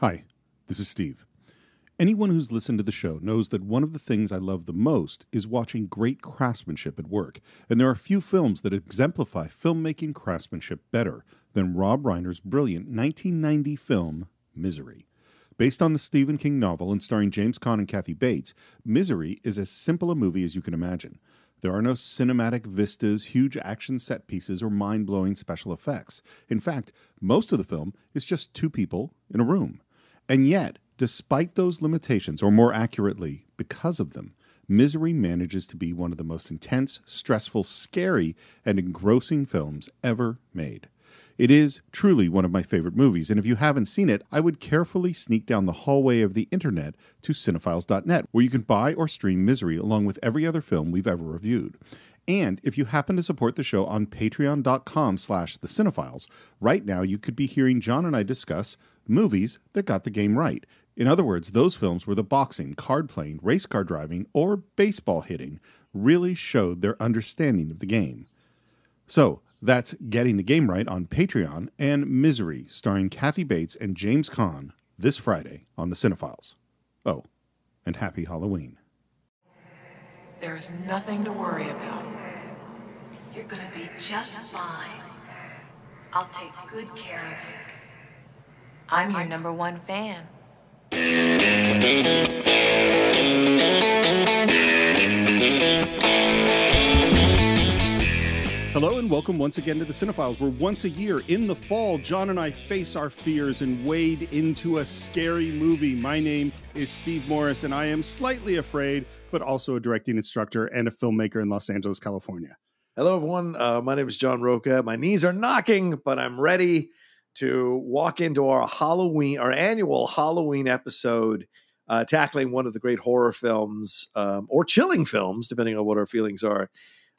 Hi, this is Steve. Anyone who's listened to the show knows that one of the things I love the most is watching great craftsmanship at work, and there are few films that exemplify filmmaking craftsmanship better than Rob Reiner's brilliant 1990 film, Misery. Based on the Stephen King novel and starring James Caan and Kathy Bates, Misery is as simple a movie as you can imagine. There are no cinematic vistas, huge action set pieces, or mind blowing special effects. In fact, most of the film is just two people in a room. And yet, despite those limitations, or more accurately, because of them, Misery manages to be one of the most intense, stressful, scary, and engrossing films ever made. It is truly one of my favorite movies, and if you haven't seen it, I would carefully sneak down the hallway of the internet to cine-files.net, where you can buy or stream Misery along with every other film we've ever reviewed. And if you happen to support the show on patreon.com slash the cine-files, right now you could be hearing John and I discuss movies that got the game right. In other words, those films where the boxing, card playing, race car driving, or baseball hitting really showed their understanding of the game. So, that's Getting the Game Right on Patreon and Misery, starring Kathy Bates and James Caan, this Friday on The Cine-Files. Oh, and happy Halloween. There is nothing to worry about. You're gonna be just fine. I'll take good care of you. I'm your number one fan. Hello and welcome once again to the Cine-Files, where once a year in the fall, John and I face our fears and wade into a scary movie. My name is Steve Morris, and I am slightly afraid, but also a directing instructor and a filmmaker in Los Angeles, California. Hello, everyone. Uh, my name is John Rocha. My knees are knocking, but I'm ready to walk into our Halloween, our annual Halloween episode, uh, tackling one of the great horror films um, or chilling films, depending on what our feelings are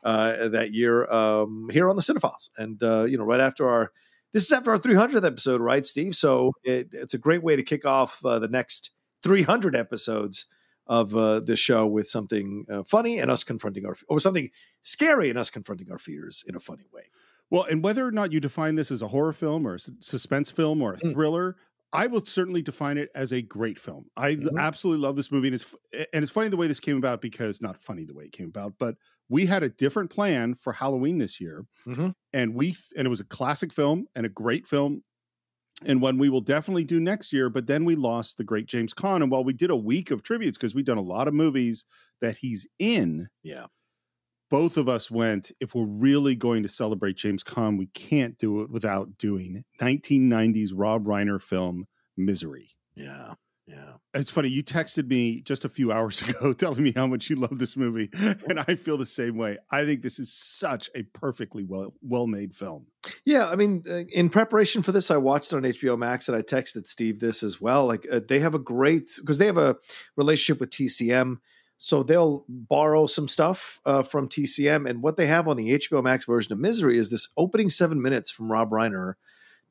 uh, that year um, here on the Cine-Files. And, uh, you know, right after our, this is after our 300th episode, right, Steve? So it, it's a great way to kick off uh, the next 300 episodes of uh, this show with something uh, funny and us confronting our, or something scary and us confronting our fears in a funny way. Well, and whether or not you define this as a horror film or a suspense film or a Mm. thriller, I will certainly define it as a great film. I Mhm. absolutely love this movie, and it's and it's funny the way this came about because not funny the way it came about, but we had a different plan for Halloween this year, Mhm. and we and it was a classic film and a great film, and one we will definitely do next year. But then we lost the great James Caan, and while we did a week of tributes because we've done a lot of movies that he's in, Yeah. both of us went, if we're really going to celebrate James Caan, we can't do it without doing 1990s Rob Reiner film Misery. Yeah. Yeah. It's funny, you texted me just a few hours ago telling me how much you love this movie, and I feel the same way. I think this is such a perfectly well well made film. Yeah, I mean, uh, in preparation for this, I watched it on HBO Max, and I texted Steve this as well. Like, uh, they have a great because they have a relationship with TCM, so they'll borrow some stuff uh, from TCM. And what they have on the HBO Max version of Misery is this opening seven minutes from Rob Reiner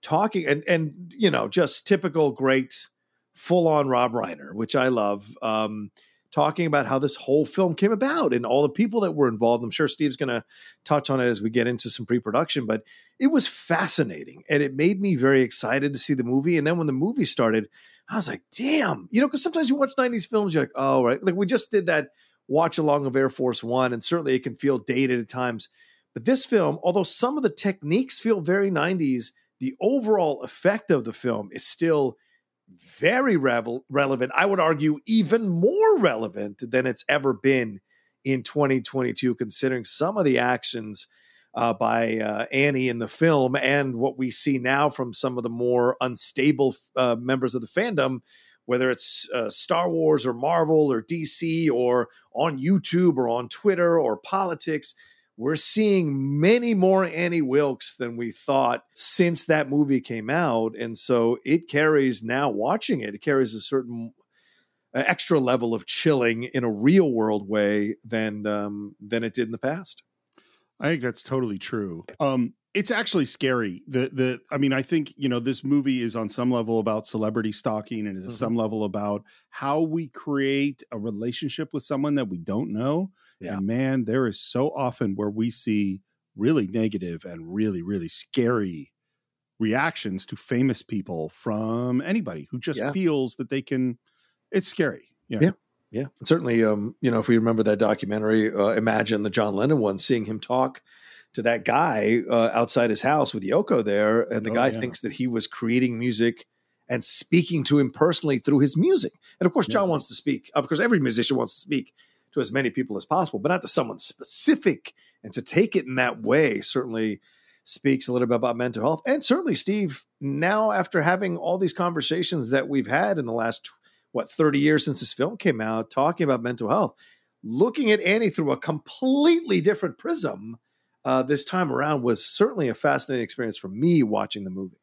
talking, and and you know, just typical great full on Rob Reiner, which I love. Um, talking about how this whole film came about and all the people that were involved. I'm sure Steve's going to touch on it as we get into some pre-production, but it was fascinating and it made me very excited to see the movie. And then when the movie started, I was like, damn, you know, because sometimes you watch 90s films, you're like, oh, right. Like we just did that watch along of Air Force One, and certainly it can feel dated at times. But this film, although some of the techniques feel very 90s, the overall effect of the film is still very revel- relevant. I would argue even more relevant than it's ever been in 2022, considering some of the actions uh, by uh, Annie in the film and what we see now from some of the more unstable uh, members of the fandom, whether it's uh, Star Wars or Marvel or DC or on YouTube or on Twitter or politics. We're seeing many more Annie Wilkes than we thought since that movie came out. And so it carries now watching it, it carries a certain uh, extra level of chilling in a real world way than um, than it did in the past. I think that's totally true. Um, it's actually scary. The the I mean, I think you know this movie is on some level about celebrity stalking, and is Mhm. some level about how we create a relationship with someone that we don't know. Yeah. And man, there is so often where we see really negative and really really scary reactions to famous people from anybody who just Yeah. feels that they can. It's scary. Yeah. Yeah. Yeah, certainly. Um, you know, if we remember that documentary, uh, imagine the John Lennon one, seeing him talk to that guy uh, outside his house with Yoko there, and the Oh, guy yeah. thinks that he was creating music and speaking to him personally through his music. And of course, John Yeah. wants to speak. Of course, every musician wants to speak to as many people as possible, but not to someone specific. And to take it in that way certainly speaks a little bit about mental health. And certainly, Steve, now after having all these conversations that we've had in the last what 30 years since this film came out talking about mental health looking at annie through a completely different prism uh, this time around was certainly a fascinating experience for me watching the movie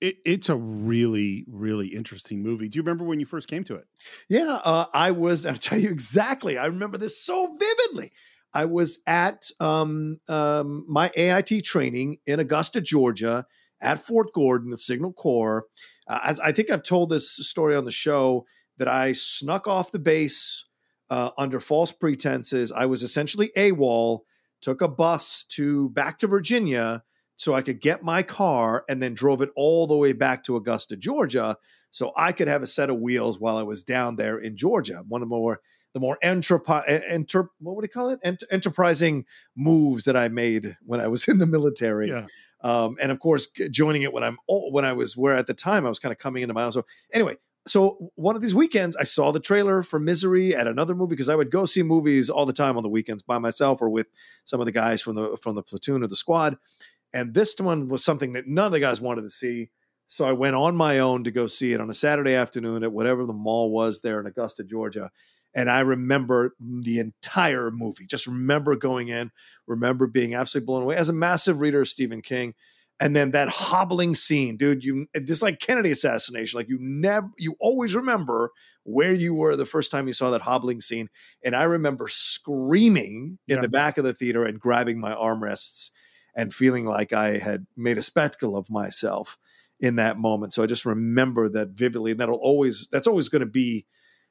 It, it it's a really really interesting movie. Do you remember when you first came to it? yeah uh, i was i'll tell you exactly i remember this so vividly i was at um, um, my ait training in augusta georgia at fort gordon the signal corps uh, as i think i've told this story on the show that i snuck off the base uh, under false pretenses i was essentially awol took a bus to back to virginia so i could get my car and then drove it all the way back to augusta georgia so I could have a set of wheels while I was down there in Georgia. One of the more the more enterprise, enter, what would you call it? Ent- enterprising moves that I made when I was in the military. Yeah. Um, and of course, joining it when I'm when I was where at the time I was kind of coming into my own. So anyway, so one of these weekends I saw the trailer for Misery at another movie because I would go see movies all the time on the weekends by myself or with some of the guys from the from the platoon or the squad. And this one was something that none of the guys wanted to see. So I went on my own to go see it on a Saturday afternoon at whatever the mall was there in Augusta, Georgia. And I remember the entire movie. Just remember going in, remember being absolutely blown away as a massive reader of Stephen King. And then that hobbling scene, dude, you this like Kennedy assassination. Like you never you always remember where you were the first time you saw that hobbling scene. And I remember screaming in Yeah. the back of the theater and grabbing my armrests and feeling like I had made a spectacle of myself in that moment. So I just remember that vividly, and that'll always that's always going to be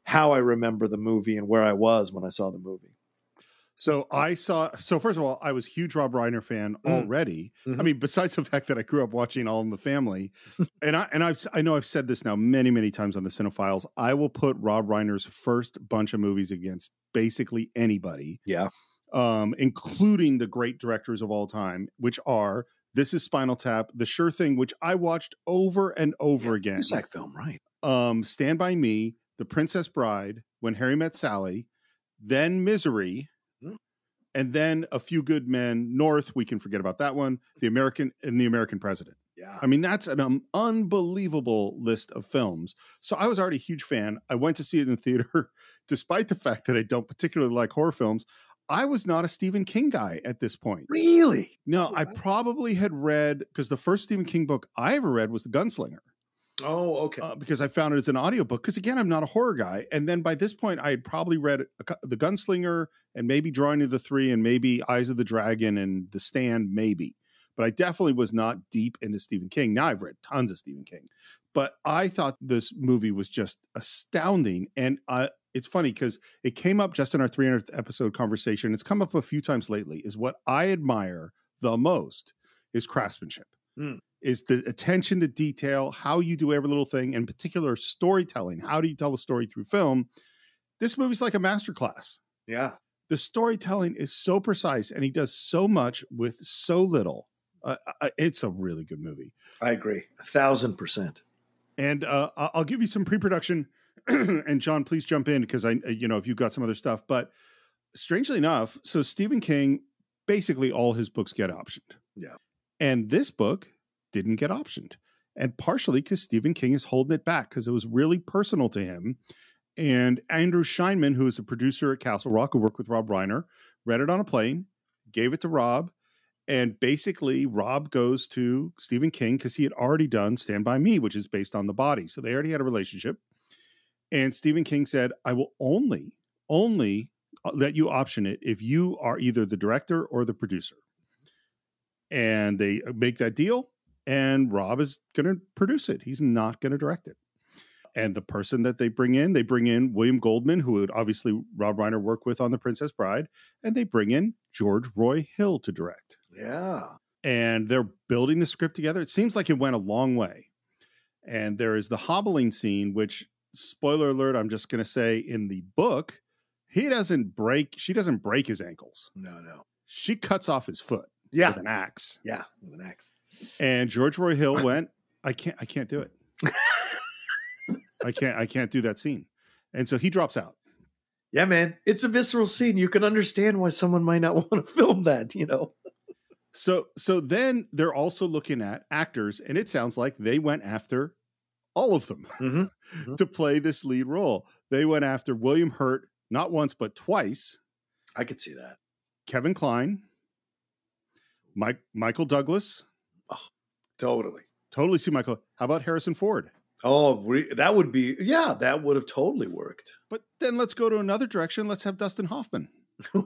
how I remember the movie and where I was when I saw the movie. So I saw. So first of all, I was a huge Rob Reiner fan Mm. already. I Mhm. mean, besides the fact that I grew up watching All in the Family, and I and I've I know I've said this now many many times on the Cine-Files. I will put Rob Reiner's first bunch of movies against basically anybody, Yeah. Um, including the great directors of all time, which are This is Spinal Tap, The Sure Thing, which I watched over and over again. Cusack film, right? Um, Stand by Me, The Princess Bride, When Harry Met Sally, then Misery, Hmm. and then A Few Good Men, North. We can forget about that one. The American and The American President. Yeah. I mean, that's an um, unbelievable list of films. So I was already a huge fan. I went to see it in the theater, despite the fact that I don't particularly like horror films. I was not a Stephen King guy at this point. Really? No, I probably had read because the first Stephen King book I ever read was The Gunslinger Oh, okay. uh, because I found it as an audiobook. Because again, I'm not a horror guy. And then by this point, I had probably read The Gunslinger and maybe Drawing of the Three and maybe Eyes of the Dragon and The Stand, maybe. But I definitely was not deep into Stephen King. Now I've read tons of Stephen King. But I thought this movie was just astounding. And uh, it's funny because it came up just in our 300th episode conversation. It's come up a few times lately. Is what I admire the most is craftsmanship is the attention to detail, how you do every little thing, in particular storytelling. How do you tell a story through film? This movie's like a masterclass. yeah. The storytelling is so precise, and he does so much with so little. Uh, uh, it's a really good movie. I agree. A thousand percent. And uh, I'll give you some pre-production. and John, please jump in because I, you know, if you've got some other stuff. But strangely enough, so Stephen King, basically all his books get optioned. Yeah. And this book didn't get optioned, and partially because Stephen King is holding it back because it was really personal to him. And Andrew Scheinman, who is a producer at Castle Rock, who worked with Rob Reiner, read it on a plane, gave it to Rob, and basically Rob goes to Stephen King because he had already done Stand By Me, which is based on the body. So they already had a relationship. And Stephen King said, I will only, only uh, let you option it if you are either the director or the producer. And they uh, make that deal, and Rob is going to produce it. He's not going to direct it. And the person that they bring in, they bring in William Goldman, who would obviously Rob Reiner work with on The Princess Bride, and they bring in George Roy Hill to direct. Yeah. and they're building the script together. It seems like it went a long way. And there is the hobbling scene, which, spoiler alert, I'm just going to say in the book, he doesn't break, she doesn't break his ankles. No, no. She cuts off his foot Yeah. with an axe. Yeah. With an axe. And George Roy Hill went, I can't, I can't do it. I can't, I can't do that scene. And so he drops out. Yeah, man. It's a visceral scene. You can understand why someone might not want to film that, you know? So so then they're also looking at actors, and it sounds like they went after all of them Mm-hmm. to play this lead role. They went after William Hurt not once but twice, I could see that. Kevin Kline, Mike Michael Douglas. Totally. Totally see Michael. How about Harrison Ford? Oh, re- that would be, yeah, that would have totally worked. But then let's go to another direction. Let's have Dustin Hoffman. it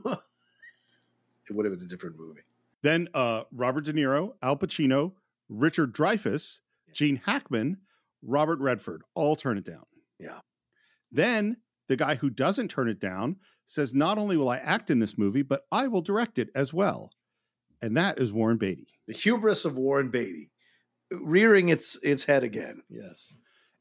would have been a different movie. Then uh, Robert De Niro, Al Pacino, Richard Dreyfuss, Gene Hackman, Robert Redford all turn it down. Yeah. Then the guy who doesn't turn it down says, Not only will I act in this movie, but I will direct it as well. And that is Warren Beatty. The hubris of Warren Beatty rearing its its head again. Yes.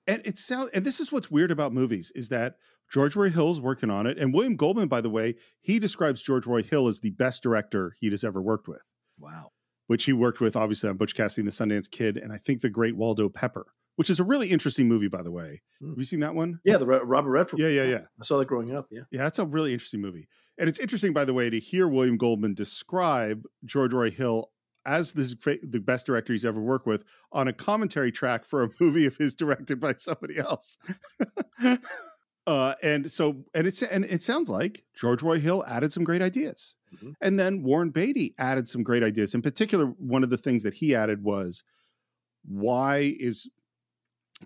And it sounds, and this is what's weird about movies is that George Roy Hill's working on it. And William Goldman, by the way, he describes George Roy Hill as the best director he has ever worked with. Wow. which he worked with obviously on Butch Cassidy and the Sundance Kid, and I think The Great Waldo Pepper, which is a really interesting movie, by the way. Hmm. Have you seen that one? Yeah, the Robert Redford. Yeah, yeah, yeah. I saw that growing up. Yeah. Yeah, that's a really interesting movie. And it's interesting, by the way, to hear William Goldman describe George Roy Hill as this, the best director he's ever worked with on a commentary track for a movie of his directed by somebody else. uh, and so, and it's and it sounds like George Roy Hill added some great ideas, Mhm. and then Warren Beatty added some great ideas. In particular, one of the things that he added was why is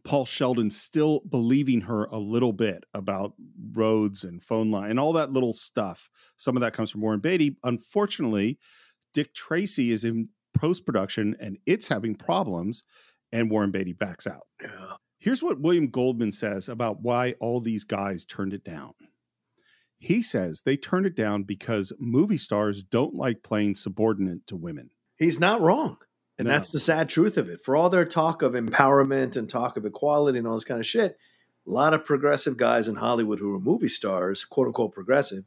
Paul Sheldon still believing her a little bit about roads and phone line and all that little stuff. Some of that comes from Warren Beatty. Unfortunately, Dick Tracy is in post production and it's having problems, and Warren Beatty backs out. Yeah. Here's what William Goldman says about why all these guys turned it down. He says they turned it down because movie stars don't like playing subordinate to women. He's not wrong. And No. that's the sad truth of it. For all their talk of empowerment and talk of equality and all this kind of shit, a lot of progressive guys in Hollywood who were movie stars, quote unquote progressive,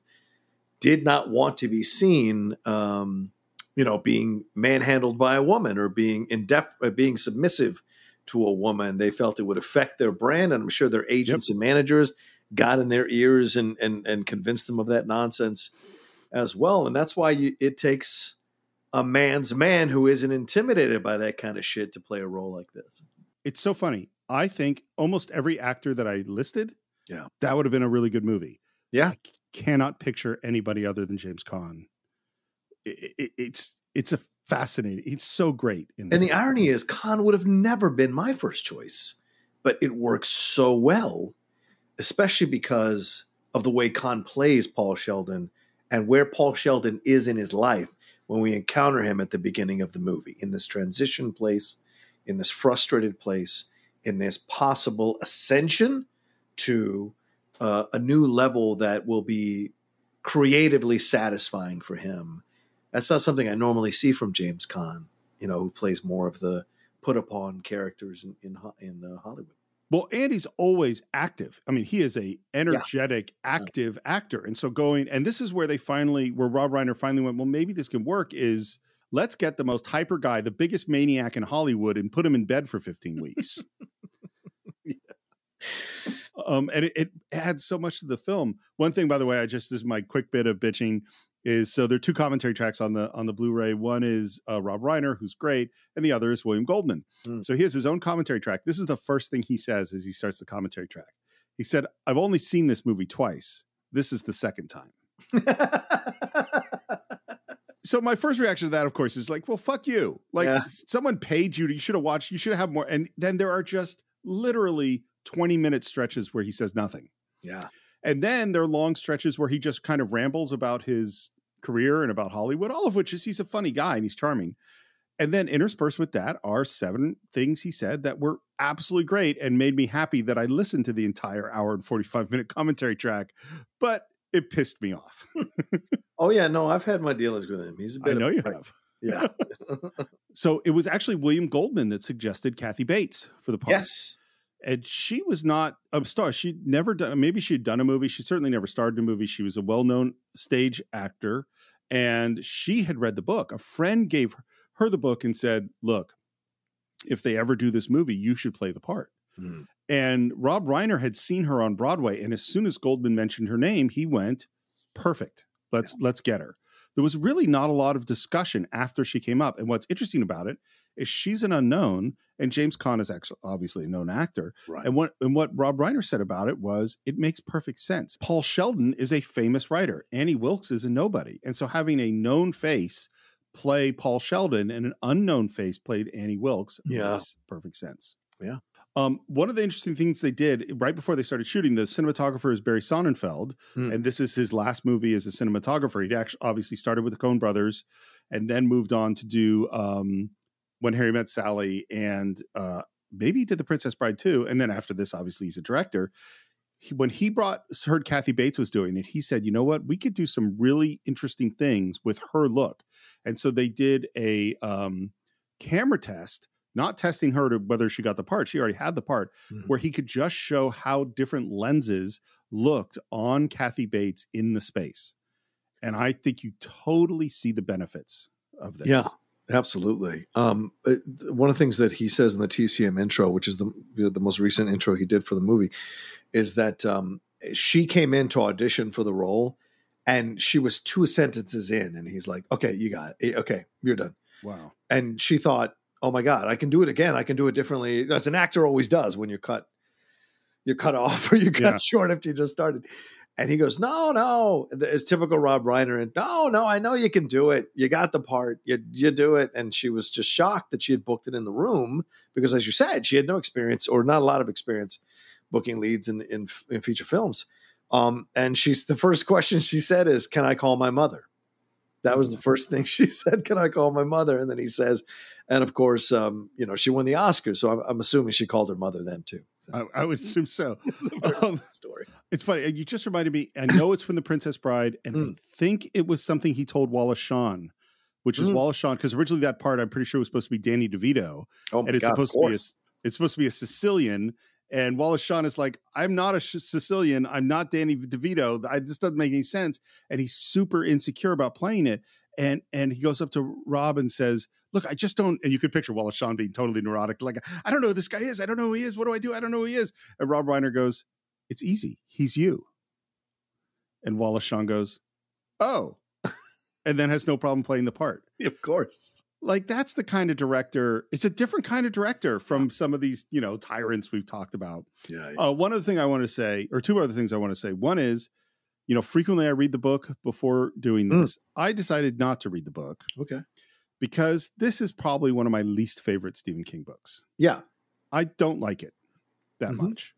did not want to be seen, um, you know, being manhandled by a woman or being indef- uh, being submissive to a woman. They felt it would affect their brand, and I'm sure their agents and managers got in their ears and and and convinced them of that nonsense as well. And that's why you, it takes a man's man who isn't intimidated by that kind of shit to play a role like this. It's so funny. I think almost every actor that I listed, Yeah. that would have been a really good movie. Yeah. I cannot picture anybody other than James Caan. It, it, it's it's a fascinating. It's so great. In And the irony is, Caan would have never been my first choice, but it works so well, especially because of the way Caan plays Paul Sheldon and where Paul Sheldon is in his life when we encounter him at the beginning of the movie in this transition place, in this frustrated place, in this possible ascension to uh, a new level that will be creatively satisfying for him. That's not something I normally see from James Caan you know, who plays more of the put upon characters in in, in uh, Hollywood. Well, Andy's always active. I mean, he is a energetic, active actor. And so going, and this is where they finally, where Rob Reiner finally went, well, maybe this can work is let's get the most hyper guy, the biggest maniac in Hollywood and put him in bed for 15 weeks. Um, and it, it adds so much to the film. One thing, by the way, I just this is my quick bit of bitching is so there are two commentary tracks on the on the Blu-ray. One is uh, Rob Reiner, who's great, and the other is William Goldman. Mm. So he has his own commentary track. This is the first thing he says as he starts the commentary track. He said, "I've only seen this movie twice. This is the second time." So my first reaction to that, of course, is like, "Well, fuck you! Like Yeah. someone paid you. You should have watched. You should have more." And then there are just literally twenty minute stretches where he says nothing. yeah, And then there are long stretches where he just kind of rambles about his career and about Hollywood, all of which is he's a funny guy and he's charming. And then interspersed with that are seven things he said that were absolutely great and made me happy that I listened to the entire hour and 45 minute commentary track, but it pissed me off. oh yeah, no, I've had my dealings with him. He's a I bit. know of you prick. have. Yeah. So it was actually William Goldman that suggested Kathy Bates for the part. yes. And she was not a star. She'd never done. Maybe she'd done a movie. She certainly never starred in a movie. She was a well-known stage actor, and she had read the book. A friend gave her the book and said, "Look, if they ever do this movie, you should play the part." Mm. And Rob Reiner had seen her on Broadway, and as soon as Goldman mentioned her name, he went, "Perfect. Let's let's get her." There was really not a lot of discussion after she came up. And what's interesting about it is she's an unknown, and James Caan is actually obviously a known actor. Right. And what and what Rob Reiner said about it was it makes perfect sense. Paul Sheldon is a famous writer. Annie Wilkes is a nobody. And so having a known face play Paul Sheldon and an unknown face played Annie Wilkes Yeah. makes perfect sense. Yeah. Um, one of the interesting things they did right before they started shooting, the cinematographer is Barry Sonnenfeld, Hmm. and this is his last movie as a cinematographer. He actually obviously started with the Coen Brothers, and then moved on to do um, When Harry Met Sally, and uh, maybe he did The Princess Bride too. And then after this, obviously he's a director. He, when he brought heard Kathy Bates was doing it, he said, "You know what? We could do some really interesting things with her look." And so they did a um, camera test, not testing her to whether she got the part. She already had the part, Mhm. where he could just show how different lenses looked on Kathy Bates in the space. And I think you totally see the benefits of this. Yeah. Absolutely. Um, uh, one of the things that he says in the TCM intro, which is the you know, the most recent intro he did for the movie, is that um, she came in to audition for the role, and she was two sentences in, and he's like, "Okay, you got it. Eh, Okay, you're done." Wow. And she thought, "Oh my god, I can do it again. I can do it differently." As an actor always does when you're cut, you're cut off or you cut Yeah. short after you just started. And he goes, "No, no." It's typical Rob Reiner. And no, no, I know you can do it. You got the part. You you do it. And she was just shocked that she had booked it in the room because, as you said, she had no experience or not a lot of experience booking leads in in, in feature films. Um, and she's the first question she said is, "Can I call my mother?" That was the first thing she said. Can I call my mother? And then he says, and of course, um, you know, she won the Oscar, so I'm, I'm assuming she called her mother then too. So, I, I would assume so. it's Um, story. It's funny. You just reminded me. I know it's from The Princess Bride, and I Mm. think it was something he told Wallace Shawn, which is Mm. Wallace Shawn, because originally that part I'm pretty sure was supposed to be Danny DeVito, Oh my and it's God, supposed to be a, it's supposed to be a Sicilian. And Wallace Shawn is like, I'm not a Sicilian. I'm not Danny DeVito. I this doesn't make any sense. And he's super insecure about playing it. And and he goes up to Rob and says, Look, I just don't. And you could picture Wallace Shawn being totally neurotic, like, I don't know who this guy is. I don't know who he is. What do I do? I don't know who he is. And Rob Reiner goes, It's easy. He's you. And Wallace Shawn goes, Oh. and then has no problem playing the part of course. like that's the kind of director it's a different kind of director from some of these you know tyrants we've talked about Yeah. uh, one other thing i want to say or two other things i want to say one is you know frequently i read the book before doing Mm. this i decided not to read the book okay. because this is probably one of my least favorite stephen king books Yeah. i don't like it that Mhm. much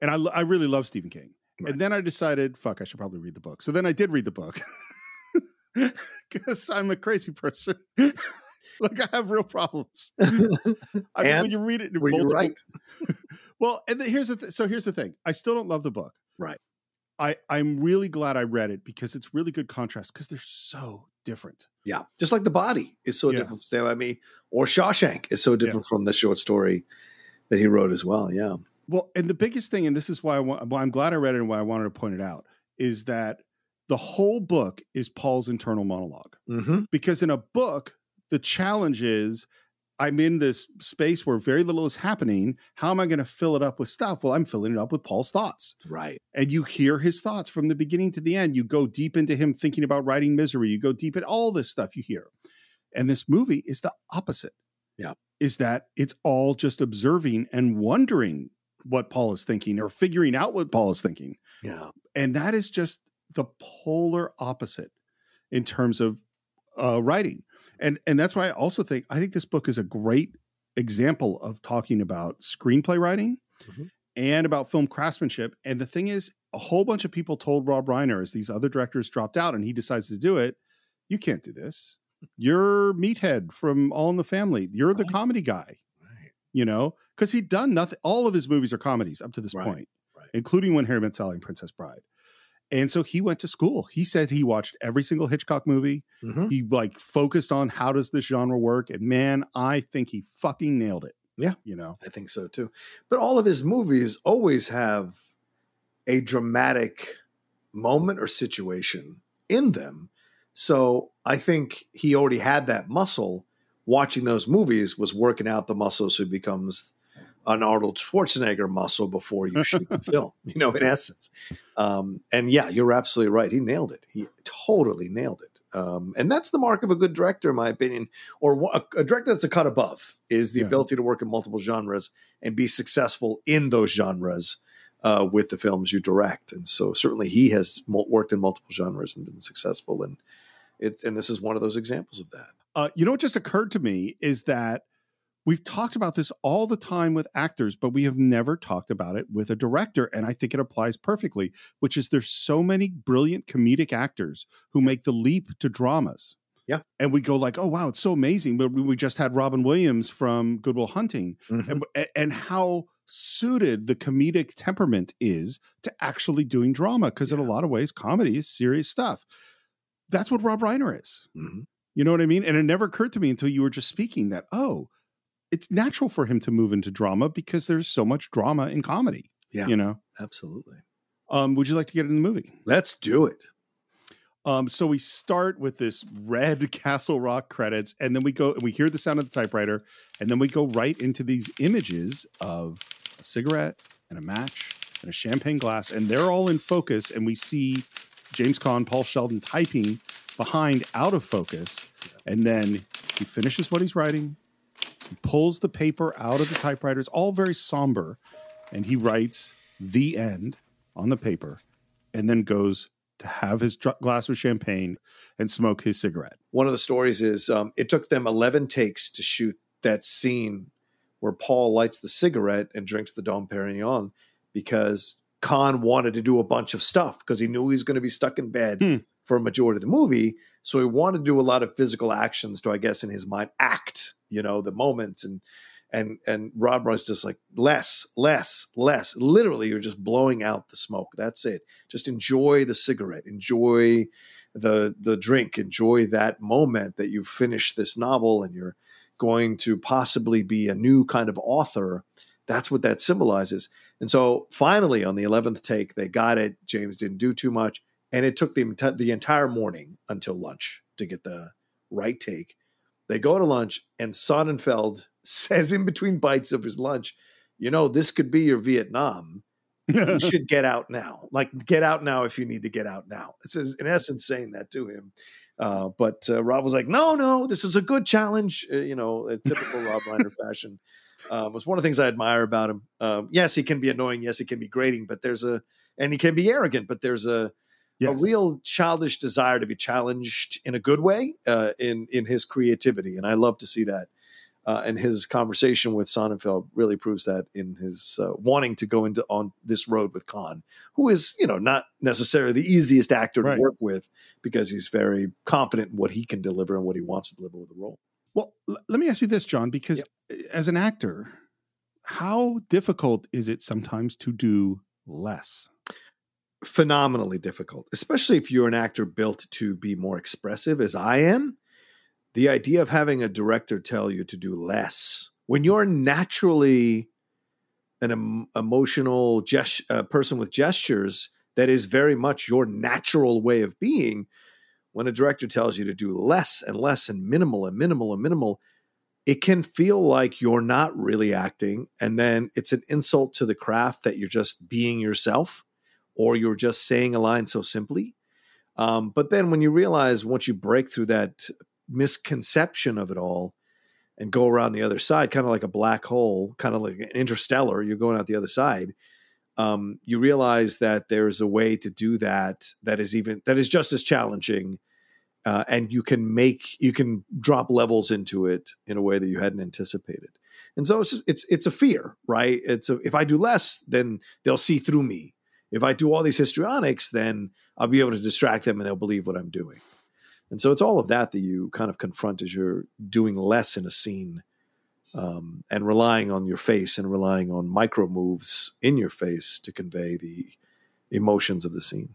and I, I really love stephen king Right. and then i decided fuck i should probably read the book so then i did read the book because i'm a crazy person like i have real problems I mean, when And you read it, in Were you right? Well, and the, here's the th- so here's the thing. I still don't love the book. Right. I I'm really glad I read it because it's really good contrast because they're so different. Yeah. Just like the body is so Yeah. different from Stand By Me, or Shawshank is so different from the short story that he wrote as well. Yeah. Well, and the biggest thing, and this is why I want, why I'm glad I read it and why I wanted to point it out, is that the whole book is Paul's internal monologue. Mm-hmm. Because in a book, the challenge is I'm in this space where very little is happening. How am I going to fill it up with stuff? Well, I'm filling it up with Paul's thoughts. Right. and you hear his thoughts from the beginning to the end. You go deep into him thinking about writing misery. You go deep at all this stuff you hear. And this movie is the opposite. Yeah. Is that it's all just observing and wondering what Paul is thinking or figuring out what Paul is thinking. Yeah. And that is just the polar opposite in terms of uh, writing. And and that's why I also think I think this book is a great example of talking about screenplay writing Mhm. and about film craftsmanship. And the thing is, a whole bunch of people told Rob Reiner as these other directors dropped out and he decides to do it, you can't do this. You're Meathead from All in the Family. You're the Right. comedy guy, Right. you know, because he'd done nothing. All of his movies are comedies up to this Right. point, Right. including When Harry Met Sally and Princess Bride. And so he went to school. He said he watched every single Hitchcock movie. Mhm. He like focused on how does this genre work, and man, I think he fucking nailed it. Yeah. you know, I think so too. But all of his movies always have a dramatic moment or situation in them. So I think he already had that muscle. Watching those movies was working out the muscle so he becomes an Arnold Schwarzenegger muscle before you shoot the film, you know, in essence. Um, and yeah, you're absolutely right. He nailed it. He totally nailed it. Um, and that's the mark of a good director, in my opinion, or a, a director that's a cut above is the Yeah. ability to work in multiple genres and be successful in those genres uh, with the films you direct. And so certainly he has worked in multiple genres and been successful. And it's, and this is one of those examples of that. uh, you know what just occurred to me is that we've talked about this all the time with actors, but we have never talked about it with a director, and I think it applies perfectly. Which is there's so many brilliant comedic actors who make the leap to dramas. Yeah. and we go like, oh wow, it's so amazing. But we just had Robin Williams from Good Will Hunting, and, and how suited the comedic temperament is to actually doing drama because in a lot of ways comedy is serious stuff that's what rob reiner is Mhm. you know what i mean and it never occurred to me until you were just speaking that oh it's natural for him to move into drama because there's so much drama in comedy Yeah. you know Absolutely. um would you like to get in the movie Let's do it. um, so we start with this red Castle Rock credits, and then we go and we hear the sound of the typewriter, and then we go right into these images of a cigarette and a match and a champagne glass, and they're all in focus, and we see James Caan, Paul Sheldon typing behind out of focus, and then he finishes what he's writing, he pulls the paper out of the typewriter, it's all very somber, and he writes the end on the paper, and then goes to have his glass of champagne and smoke his cigarette. One of the stories is um, it took them 11 takes to shoot that scene where Paul lights the cigarette and drinks the Dom Perignon because Caan wanted to do a bunch of stuff because he knew he was going to be stuck in bed Hmm. for a majority of the movie. So he wanted to do a lot of physical actions to, I guess, in his mind, act, you know, the moments and and and Rob was just like less, less, less. Literally, you're just blowing out the smoke. That's it. Just enjoy the cigarette. Enjoy the the drink. Enjoy that moment that you've finished this novel and you're going to possibly be a new kind of author. That's what that symbolizes. And so finally, on the eleventh take, they got it. James didn't do too much, and it took the the entire morning until lunch to get the right take. They go to lunch, and Sonnenfeld says in between bites of his lunch, "You know, this could be your Vietnam. You should get out now. Like, get out now if you need to get out now." It's in essence saying that to him. Uh, but uh, Rob was like, "No, no, this is a good challenge." Uh, you know, a typical Rob Reiner fashion. Um, was one of the things I admire about him. Um, yes, he can be annoying. Yes, he can be grating. But there's a, and he can be arrogant. But there's a, Yes. a real childish desire to be challenged in a good way uh, in in his creativity, and I love to see that. Uh, and his conversation with Sonnenfeld really proves that in his uh, wanting to go into on this road with Caan, who is you know not necessarily the easiest actor Right. to work with because he's very confident in what he can deliver and what he wants to deliver with the role. Well, l- let me ask you this, John, because as an actor, how difficult is it sometimes to do less? Phenomenally difficult, especially if you're an actor built to be more expressive, as I am. The idea of having a director tell you to do less when you're naturally an em- emotional gest- uh, person with gestures that is very much your natural way of being. When a director tells you to do less and less and minimal and minimal and minimal, it can feel like you're not really acting. And then it's an insult to the craft that you're just being yourself or you're just saying a line so simply. Um, but then when you realize once you break through that misconception of it all and go around the other side, kind of like a black hole, kind of like an interstellar, you're going out the other side. Um, you realize that there's a way to do that that is even that is just as challenging, uh, and you can make you can drop levels into it in a way that you hadn't anticipated. And so it's just, it's it's a fear, right? It's a, if I do less, then they'll see through me if I do all these histrionics, then I'll be able to distract them and they'll believe what I'm doing. And so it's all of that that you kind of confront as you're doing less in a scene um, and relying on your face and relying on micro moves in your face to convey the emotions of the scene.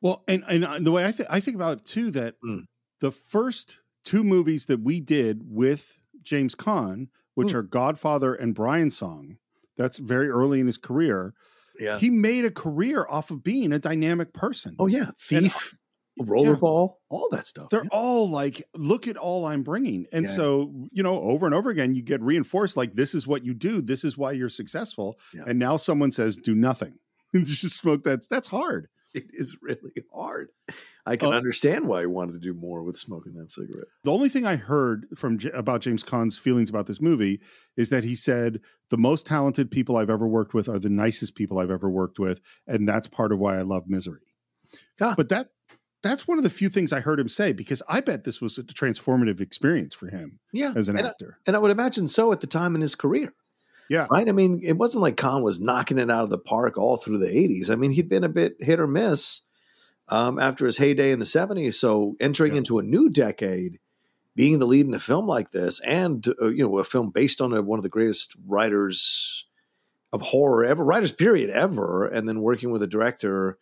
Well, and and the way I think I think about it too that Mm. the first two movies that we did with James Caan, which Mm. are Godfather and Brian Song, that's very early in his career. Yeah. He made a career off of being a dynamic person. oh yeah, thief, rollerball, all that stuff. They're yeah. all like, look at all I'm bringing. And Yeah. so, you know, over and over again, you get reinforced like, this is what you do. This is why you're successful. Yeah. And now someone says, do nothing. Just smoke that. That's hard. it is really hard. I can Uh, understand why he wanted to do more with smoking that cigarette. The only thing I heard from J- about James Caan's feelings about this movie is that he said the most talented people I've ever worked with are the nicest people I've ever worked with, and that's part of why I love Misery. Ah. But that that's one of the few things I heard him say because I bet this was a transformative experience for him Yeah, as an and, I, actor. and I would imagine so at the time in his career. Yeah. Right. I mean, it wasn't like Caan was knocking it out of the park all through the 80s. I mean, he'd been a bit hit or miss um, after his heyday in the 70s. So entering Yeah. into a new decade, being the lead in a film like this, and uh, you know, a film based on a, one of the greatest writers of horror ever, writers period ever, and then working with a director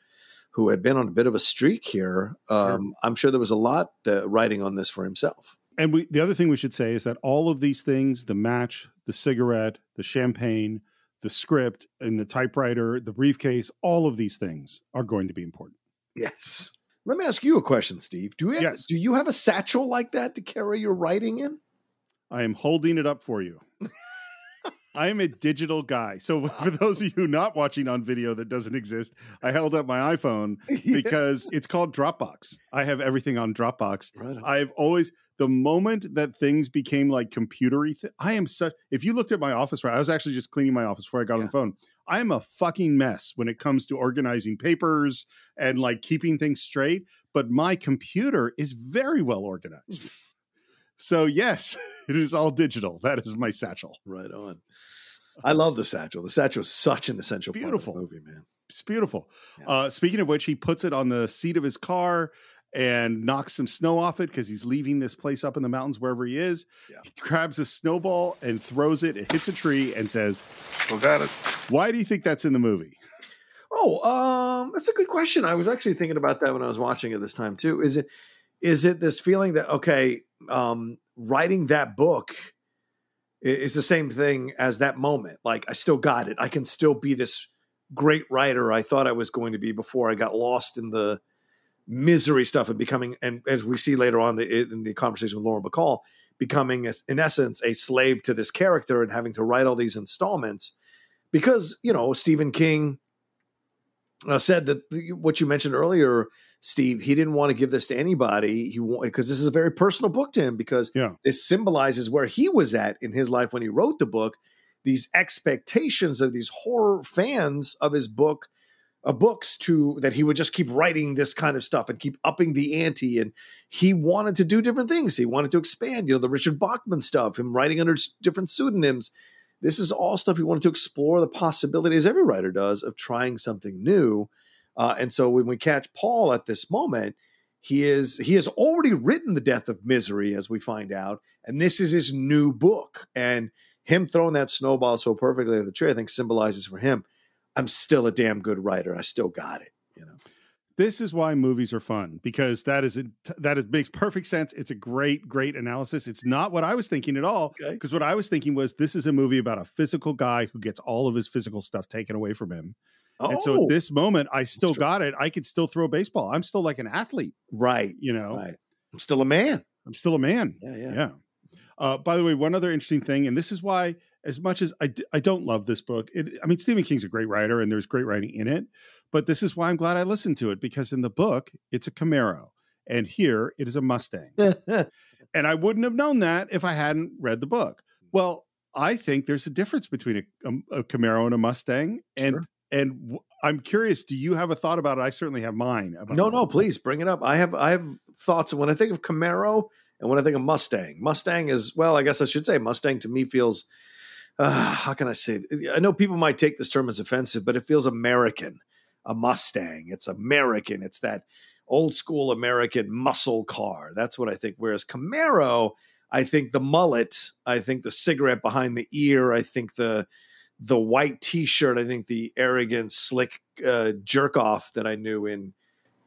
who had been on a bit of a streak here. Um, I'm sure there was a lot uh, writing on this for himself. And we, the other thing we should say is that all of these things the match, the cigarette, the champagne, the script, and the typewriter, the briefcase all of these things are going to be important. Yes. Let me ask you a question, Steve. Do you have, Yes. do you have a satchel like that to carry your writing in? I am holding it up for you. I am a digital guy. So for those of you not watching on video that doesn't exist, I held up my iPhone because it's called Dropbox. I have everything on Dropbox. Right on. I've always the moment that things became like computery, th- I am such. If you looked at my office, right, I was actually just cleaning my office before I got on the phone. I am a fucking mess when it comes to organizing papers and like keeping things straight. But my computer is very well organized. so yes, it is all digital. That is my satchel. Right on. I love the satchel. The satchel is such an essential Beautiful. part of the movie, man. It's beautiful. Yeah. Uh, speaking of which, he puts it on the seat of his car and knocks some snow off it because he's leaving this place up in the mountains wherever he is. Yeah. He grabs a snowball and throws it. It hits a tree and says, Still got it. Why do you think that's in the movie? Oh, um, that's a good question. I was actually thinking about that when I was watching it this time too. Is it is it this feeling that okay, um, writing that book is the same thing as that moment? Like I still got it. I can still be this great writer I thought I was going to be before I got lost in the misery stuff and becoming and as we see later on the, in the conversation with Lauren Bacall, becoming in essence a slave to this character and having to write all these installments because you know Stephen King uh, said that the, what you mentioned earlier, Steve, he didn't want to give this to anybody. He because this is a very personal book to him because Yeah. this symbolizes where he was at in his life when he wrote the book. These expectations of these horror fans of his book, uh, books to that he would just keep writing this kind of stuff and keep upping the ante. And he wanted to do different things. He wanted to expand. You know, the Richard Bachman stuff, him writing under different pseudonyms. This is all stuff he wanted to explore the possibility, as every writer does, of trying something new. Uh, and so when we catch Paul at this moment, he is he has already written the death of misery, as we find out, and this is his new book. And him throwing that snowball so perfectly at the tree, I think symbolizes for him, I'm still a damn good writer. I still got it. You know. This is why movies are fun because that is a, that is, makes perfect sense. It's a great, great analysis. It's not what I was thinking at all. Okay. Because what I was thinking was this is a movie about a physical guy who gets all of his physical stuff taken away from him. And so at this moment, I still Sure. got it. I could still throw a baseball. I'm still like an athlete, right, you know. right. I'm still a man. I'm still a man. Yeah, yeah. Yeah. Uh, by the way, one other interesting thing, and this is why, as much as I, I don't love this book, it, I mean, Stephen King's a great writer and there's great writing in it, but this is why I'm glad I listened to it because in the book, it's a Camaro and here it is a Mustang. and I wouldn't have known that if I hadn't read the book. Hmm. Well, I think there's a difference between a, a, a Camaro and a Mustang. And, Sure. and w- I'm curious, do you have a thought about it? I certainly have mine. About No, no, please bring it up. I have I have thoughts when I think of Camaro and when I think of Mustang. Mustang is well, I guess I should say Mustang to me feels uh, how can I say? I know people might take this term as offensive, but it feels American. A Mustang, it's American. It's that old school American muscle car. That's what I think. Whereas Camaro, I think the mullet, I think the cigarette behind the ear, I think the the white T-shirt, I think the arrogant, slick uh, jerk off that I knew in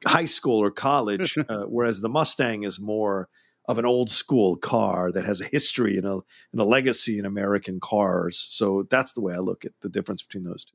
high school or college, uh, whereas the Mustang is more of an old school car that has a history and a, and a legacy in American cars. So that's the way I look at the difference between those two.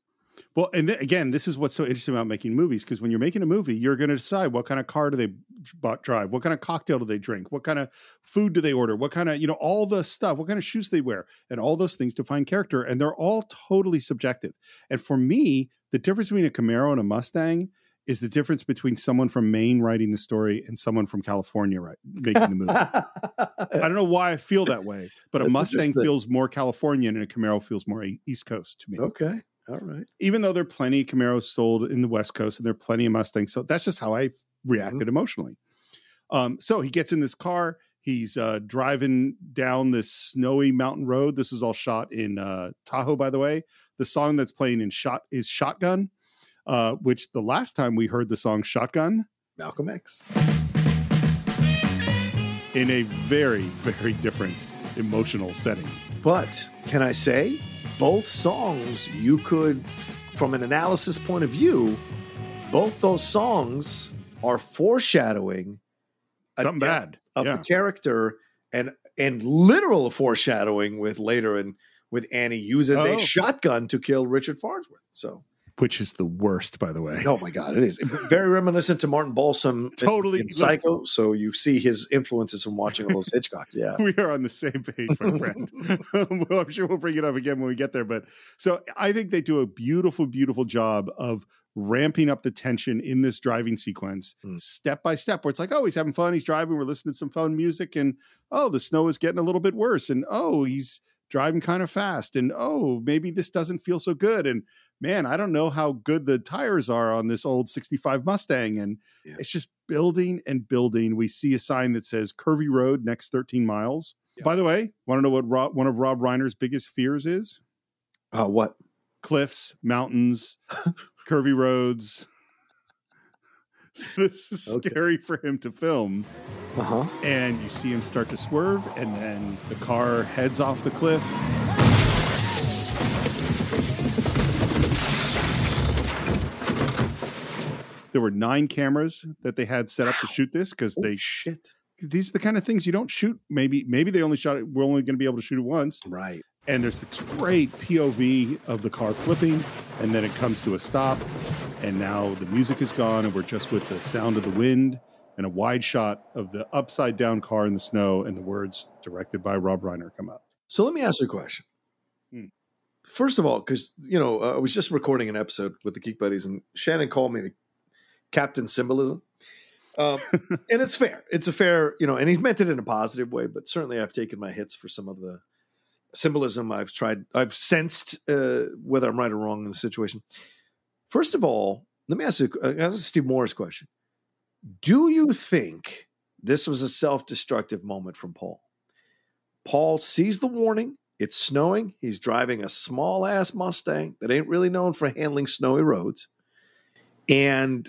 Well, and th- again, this is what's so interesting about making movies because when you're making a movie, you're going to decide what kind of car do they b- drive, what kind of cocktail do they drink, what kind of food do they order, what kind of you know all the stuff, what kind of shoes they wear, and all those things define character, and they're all totally subjective. And for me, the difference between a Camaro and a Mustang is the difference between someone from Maine writing the story and someone from California right, making the movie. I don't know why I feel that way, but a Mustang feels more Californian and a Camaro feels more East Coast to me Okay. All right. even though there are plenty of Camaros sold in the West Coast and there are plenty of Mustangs, so that's just how I reacted emotionally. Um, so he gets in this car. He's uh, driving down this snowy mountain road. This is all shot in uh, Tahoe, by the way. The song that's playing in shot is "Shotgun," uh, which the last time we heard the song "Shotgun" Malcolm X. in a very, very different emotional setting. But can I say, both songs you could, from an analysis point of view, both those songs are foreshadowing a Something bad. of Yeah. the character and and literal foreshadowing with later and with Annie uses Oh. a shotgun to kill Richard Farnsworth. So Which is the worst, by the way. oh my god, it is very reminiscent to Martin Balsam in- Totally. in Psycho. So you see his influences from watching all those Hitchcock. Yeah. we are on the same page, my friend. well, I'm sure we'll bring it up again when we get there. But so I think they do a beautiful, beautiful job of ramping up the tension in this driving sequence Mm. step by step where it's like oh he's having fun he's driving we're listening to some fun music and oh the snow is getting a little bit worse and oh he's driving kind of fast and oh maybe this doesn't feel so good and man i don't know how good the tires are on this old 65 mustang and Yeah. it's just building and building we see a sign that says curvy road next 13 miles Yeah. by the way want to know what Rob, one of rob reiner's biggest fears is Uh, what? cliffs mountains curvy roads so this is Okay. scary for him to film Uh huh. and you see him start to swerve and then the car heads off the cliff there were nine cameras that they had set up to shoot this because they shit. these are the kind of things you don't shoot maybe maybe they only shot it we're only going to be able to shoot it once Right. And there's this great POV of the car flipping, and then it comes to a stop, and now the music is gone, and we're just with the sound of the wind and a wide shot of the upside down car in the snow, and the words directed by Rob Reiner come up. So let me ask you a question. Hmm. First of all, because you know, uh, I was just recording an episode with the Geek Buddies, and Shannon called me the Captain Symbolism, um, and it's fair. It's a fair, you know, and he's meant it in a positive way, but certainly I've taken my hits for some of the symbolism I've tried, I've sensed uh, whether I'm right or wrong in the situation. First of all, let me ask you, uh, ask Steve Morris question: Do you think this was a self-destructive moment from Paul? Paul sees the warning. It's snowing. He's driving a small ass Mustang that ain't really known for handling snowy roads. And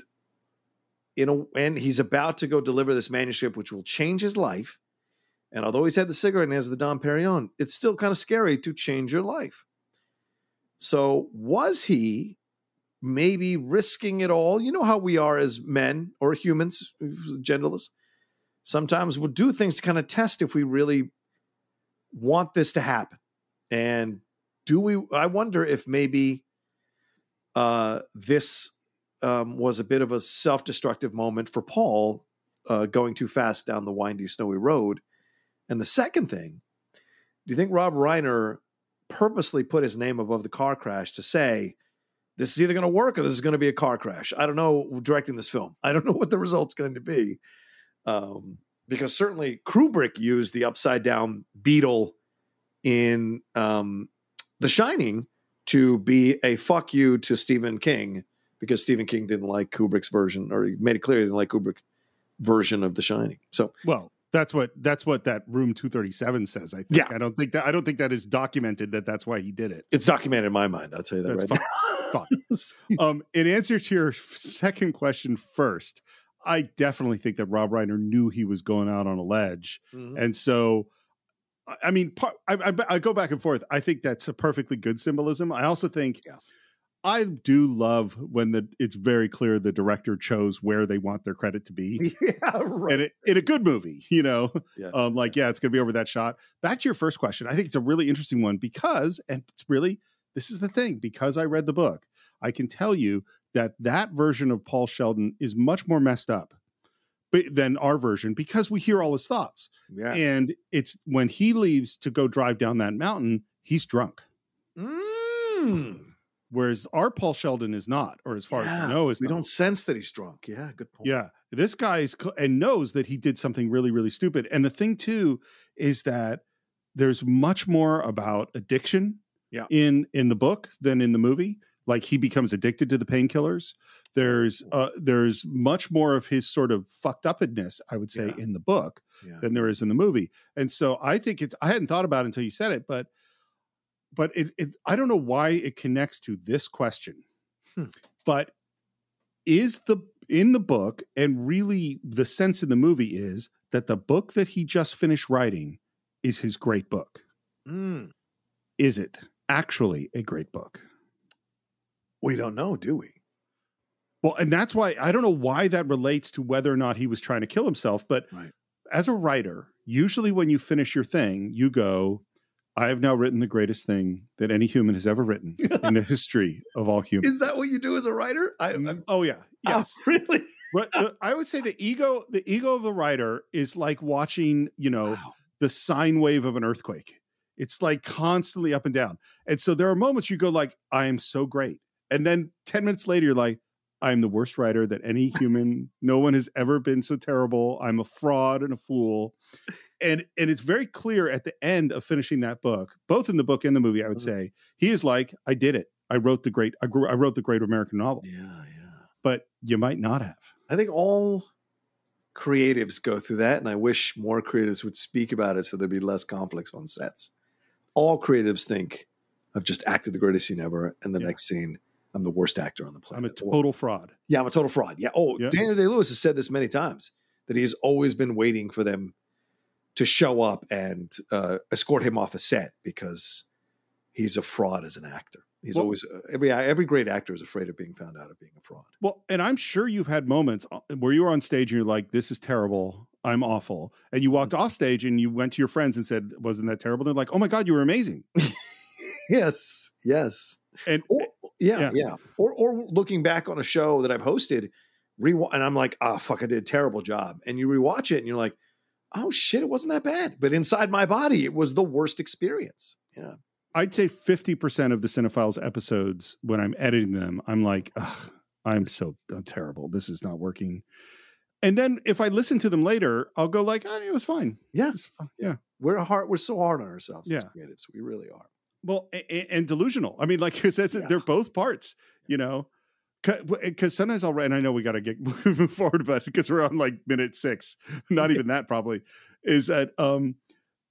you know, and he's about to go deliver this manuscript, which will change his life. And although he's had the cigarette and has the Dom Perignon, it's still kind of scary to change your life. So was he maybe risking it all? You know how we are as men or humans, genderless. Sometimes we'll do things to kind of test if we really want this to happen. And do we? I wonder if maybe uh, this um, was a bit of a self-destructive moment for Paul, uh, going too fast down the windy, snowy road. And the second thing, do you think Rob Reiner purposely put his name above the car crash to say this is either going to work or this is going to be a car crash? I don't know. Directing this film, I don't know what the result's going to be. Um, because certainly Kubrick used the upside down beetle in um, The Shining to be a fuck you to Stephen King because Stephen King didn't like Kubrick's version, or he made it clear he didn't like Kubrick version of The Shining. So Well, that's what that's what that room 237 says. I think. Yeah. I don't think that I don't think that is documented that that's why he did it. it's documented in my mind. I'll tell you that That's right fine. now. um, in answer to your second question first, I definitely think that Rob Reiner knew he was going out on a ledge, Mhm. and so, I- I mean, part, I, I, I go back and forth. I think that's a perfectly good symbolism. I also think, Yeah. I do love when the it's very clear the director chose where they want their credit to be. yeah, right. And it, in a good movie, you know, Yeah. um, like yeah, it's going to be over that shot. Back to your first question, I think it's a really interesting one because, and it's really this is the thing because I read the book, I can tell you that that version of Paul Sheldon is much more messed up, than our version because we hear all his thoughts, yeah. and it's when he leaves to go drive down that mountain, he's drunk. Mm. Whereas our Paul Sheldon is not, or as far as Yeah, we know, is we not. don't sense that he's drunk. Yeah, good point. Yeah, this guy is cl- and knows that he did something really, really stupid. And the thing too is that there's much more about addiction Yeah. in in the book than in the movie. Like he becomes addicted to the painkillers. There's uh, there's much more of his sort of fucked upness, I would say, Yeah. in the book Yeah. than there is in the movie. And so I think it's I hadn't thought about it until you said it, but but it, it I don't know why it connects to this question. Hmm. But is the in the book and really the sense in the movie is that the book that he just finished writing is his great book. Mm. Is it actually a great book? We don't know, do we? Well, and that's why I don't know why that relates to whether or not he was trying to kill himself. But Right. as a writer, usually when you finish your thing, you go, I have now written the greatest thing that any human has ever written in the history of all humans. Is that what you do as a writer? I, I'm, mm, oh, yeah. Oh, yes. Oh, really? but the, I would say the ego, the ego of the writer is like watching, you know, Wow. the sine wave of an earthquake. It's like constantly up and down. And so there are moments you go like, I am so great. And then 10 minutes later, you're like, I'm the worst writer that any human, no one has ever been so terrible. I'm a fraud and a fool. And and it's very clear at the end of finishing that book, both in the book and the movie, I would Mhm. say, he is like, I did it. I wrote the great, I, grew, I wrote the great American novel. Yeah, yeah. But you might not have. I think all creatives go through that, and I wish more creatives would speak about it so there'd be less conflicts on sets. All creatives think I've just acted the greatest scene ever, and the Yeah. next scene I'm the worst actor on the planet I'm a total fraud. yeah, I'm a total fraud. Yeah. Oh, Yeah. Daniel Day Lewis has said this many times that he's always been waiting for them to show up and uh, escort him off a set because he's a fraud as an actor. He's Well- always uh, every every great actor is afraid of being found out of being a fraud. Well, and I'm sure you've had moments uh, where you were on stage and you're like, this is terrible. I'm awful. And you walked off stage and you went to your friends and said, wasn't that terrible? They're like, oh my God, you were amazing. Yes, yes. And Or, yeah, Yeah. yeah, Or or looking back on a show that I've hosted, re and I'm like, oh fuck, I did a terrible job. And you rewatch it and you're like, oh shit, it wasn't that bad. But inside my body, it was the worst experience. Yeah. I'd say 50% of the Cine-Files episodes, when I'm editing them, I'm like, Ugh, I'm so I'm terrible. This is not working. And then if I listen to them later, I'll go like, oh, it was fine. Yeah. Was fine. Yeah. We're hard, we're so hard on ourselves as Yeah. creatives. We really are. Well, a- a- and delusional. I mean, like, that's Yeah. they're both parts, you know. Because sometimes I'll write, and I know we got to get move forward, but because we're on like minute six, not even that probably is that um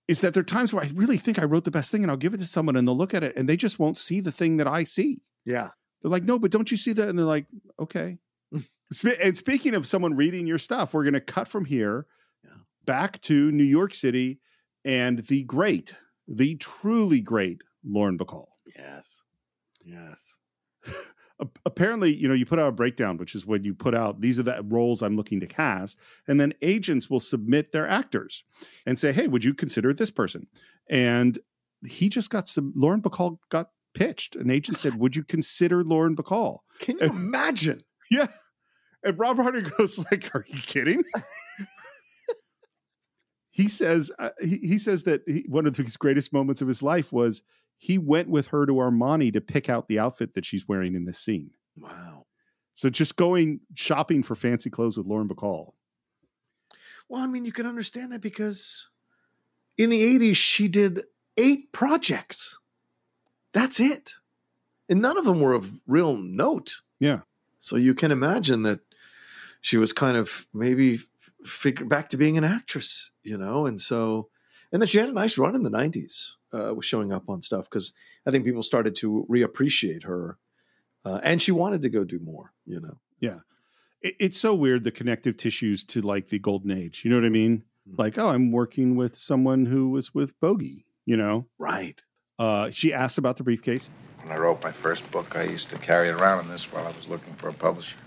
is that there are times where I really think I wrote the best thing, and I'll give it to someone, and they'll look at it, and they just won't see the thing that I see. Yeah. They're like, no, but don't you see that? And they're like, okay. And speaking of someone reading your stuff, we're going to cut from here Yeah. back to New York City and the great, the truly great Lauren Bacall. Yes. Yes. Apparently, you know, you put out a breakdown, which is when you put out these are the roles I'm looking to cast, and then agents will submit their actors and say, "Hey, would you consider this person?" And he just got some. Lauren Bacall got pitched. An agent said, "Would you consider Lauren Bacall?" Can you imagine? Yeah. And Rob Harder goes like, "Are you kidding?" he says uh, he, he says that he, one of his greatest moments of his life was he went with her to Armani to pick out the outfit that she's wearing in this scene. Wow. So just going shopping for fancy clothes with Lauren Bacall. Well, I mean, you can understand that because in the 80s, she did eight projects. That's it. And none of them were of real note. Yeah. So you can imagine that she was kind of maybe figure back to being an actress, you know? And so, and then she had a nice run in the 90s, uh, was showing up on stuff because I think people started to reappreciate her. Uh, and she wanted to go do more, you know? It, it's so weird the connective tissues to like the golden age. You know what I mean? Mhm. Like, oh, I'm working with someone who was with Bogey. You know, Right. uh, she asked about the briefcase. When I wrote my first book, I used to carry it around in this while I was looking for a publisher.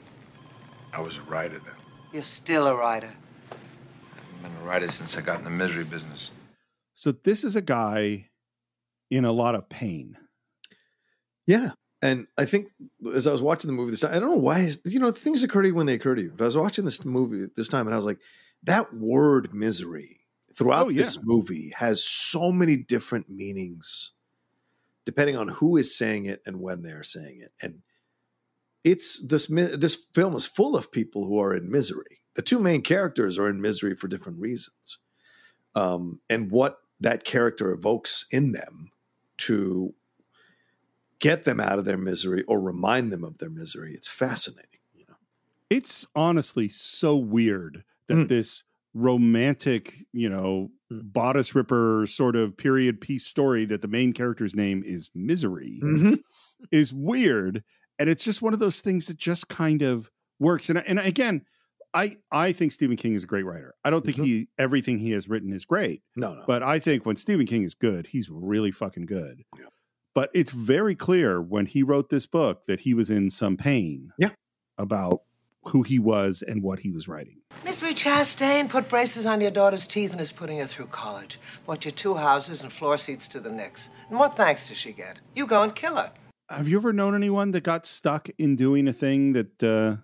I was a writer then. You're still a writer. I've been a writer since I got in the misery business. So this is a guy in a lot of pain. Yeah. And I think as I was watching the movie this time, I don't know why, you know, things occur to you when they occur to you. But I was watching this movie this time and I was like, that word misery throughout Oh, yeah. this movie has so many different meanings depending on who is saying it and when they're saying it. And it's this this film is full of people who are in misery. The two main characters are in misery for different reasons. Um, and what that character evokes in them to get them out of their misery or remind them of their misery. It's fascinating, you know. It's honestly so weird that Mm. this romantic, you know, Mm. bodice ripper sort of period piece story that the main character's name is Misery is weird. And it's just one of those things that just kind of works. And, and again, I, I think Stephen King is a great writer. I don't think Mhm. he everything he has written is great, No, no. but I think when Stephen King is good, he's really fucking good. Yeah. But it's very clear when he wrote this book that he was in some pain Yeah. about who he was and what he was writing. Misery Chastain put braces on your daughter's teeth and is putting her through college. Bought you two houses and floor seats to the Knicks. And what thanks does she get? You go and kill her. Have you ever known anyone that got stuck in doing a thing that uh,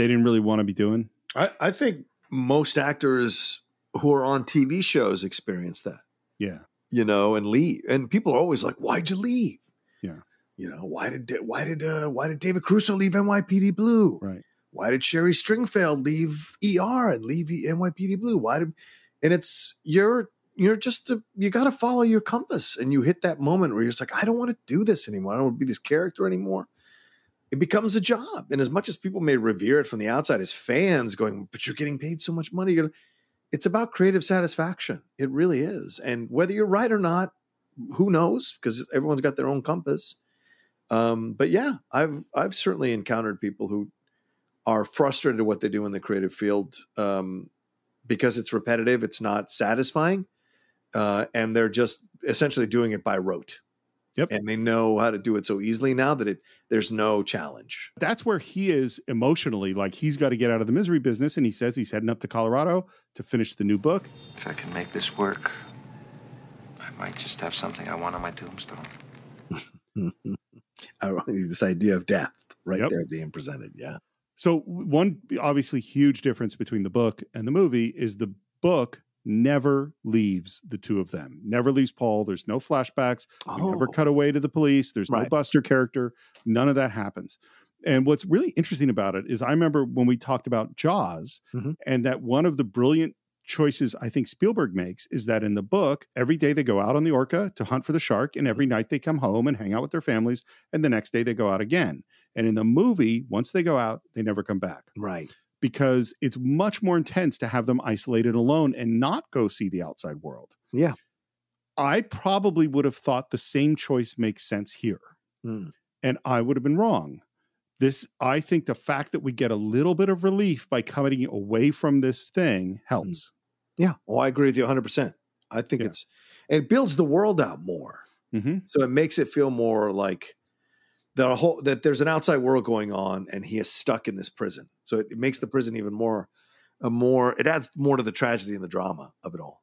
they didn't really want to be doing? I, I think most actors who are on TV shows experience that, Yeah. you know, and leave. And people are always like, "Why'd you leave?" Yeah. You know, why did why did uh, why did David Caruso leave NYPD Blue? Right. Why did Sherry Stringfield leave ER and leave NYPD Blue? Why did? And it's you're you're just a, you got to follow your compass, and you hit that moment where you're just like, I don't want to do this anymore. I don't want to be this character anymore. It becomes a job, and as much as people may revere it from the outside as fans, going, but you're getting paid so much money. It's about creative satisfaction. It really is, and whether you're right or not, who knows? Because everyone's got their own compass. Um, but yeah, I've I've certainly encountered people who are frustrated at what they do in the creative field um, because it's repetitive, it's not satisfying, uh, and they're just essentially doing it by rote. Yep. And they know how to do it so easily now that it there's no challenge. That's where he is emotionally. Like he's got to get out of the misery business. And he says he's heading up to Colorado to finish the new book. If I can make this work, I might just have something I want on my tombstone. Ironically, oh, this idea of death right Yep. there being presented. Yeah. So one obviously huge difference between the book and the movie is the book never leaves the two of them. Never leaves Paul. There's no flashbacks. We never Oh. cut away to the police. There's no Buster character. None of that happens. And what's really interesting about it is I remember when we talked about Jaws Mhm. and that one of the brilliant choices I think Spielberg makes is that in the book, every day they go out on the orca to hunt for the shark, and every night they come home and hang out with their families, and the next day they go out again. And in the movie, once they go out, they never come back Right. Because it's much more intense to have them isolated alone and not go see the outside world. Yeah. I probably would have thought the same choice makes sense here. Mm. And I would have been wrong. This, I think the fact that we get a little bit of relief by coming away from this thing helps. Yeah. Oh, I agree with you 100%. I think Yeah. it's, it builds the world out more. hmm So it makes it feel more like that a whole that there's an outside world going on and he is stuck in this prison. So it, it makes the prison even more a more it adds more to the tragedy and the drama of it all.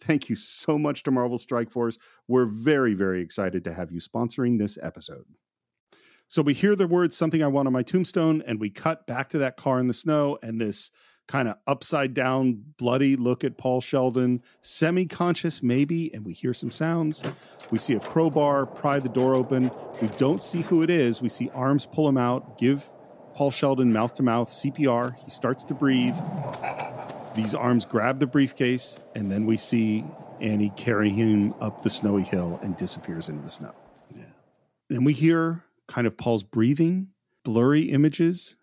thank you so much to Marvel Strike Force. We're very, very excited to have you sponsoring this episode. So we hear the words something I want on my tombstone, and we cut back to that car in the snow and this kind of upside down, bloody look at Paul Sheldon, semi conscious maybe, and we hear some sounds. We see a crowbar pry the door open. We don't see who it is. We see arms pull him out, give Paul Sheldon mouth to mouth CPR. He starts to breathe. These arms grab the briefcase, and then we see Annie carry him up the snowy hill and disappears into the snow. Yeah. Then we hear kind of Paul's breathing, blurry images,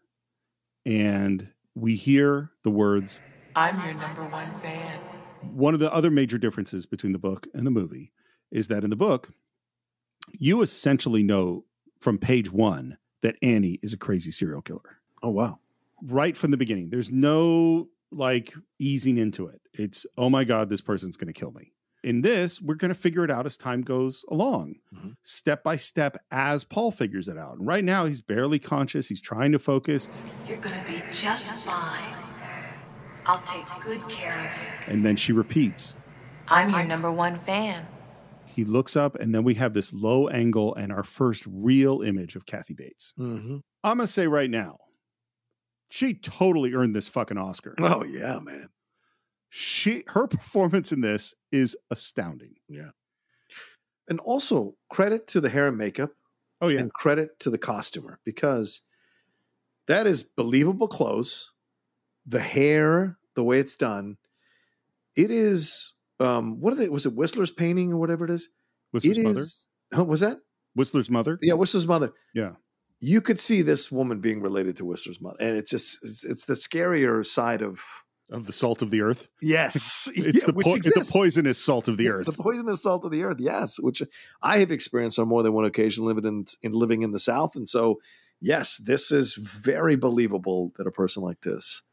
and we hear the words I'm your number one fan. one of the other major differences between the book and the movie is that in the book, you essentially know from page one that Annie is a crazy serial killer Oh wow. right from the beginning. There's no like easing into it. It's, oh my God, this person's going to kill me. In this, we're going to figure it out as time goes along, Mhm. step by step, as Paul figures it out. And right now, he's barely conscious. He's trying to focus. You're gonna be just fine. I'll take good care of you. And then she repeats. I'm your number one fan. He looks up, and then we have this low angle and our first real image of Kathy Bates. Mm-hmm. I'm going to say right now, she totally earned this fucking Oscar. Oh yeah, man. She her performance in this is astounding. Yeah. And also credit to the hair and makeup Oh yeah. and credit to the costumer because that is believable clothes. The hair, the way it's done, it is um what are they was it Whistler's painting or whatever it is? Whistler's It mother. is- Huh, was that? Whistler's mother. Yeah, Whistler's mother. Yeah. You could see this woman being related to Whistler's mother. And it's just it's, it's the scarier side of Of the salt of the earth. Yes. It's yeah, the which po- it's exists. a poisonous salt of the earth. The poisonous salt of the earth, yes, which I have experienced on more than one occasion living in, in living in the South. And so, yes, this is very believable that a person like this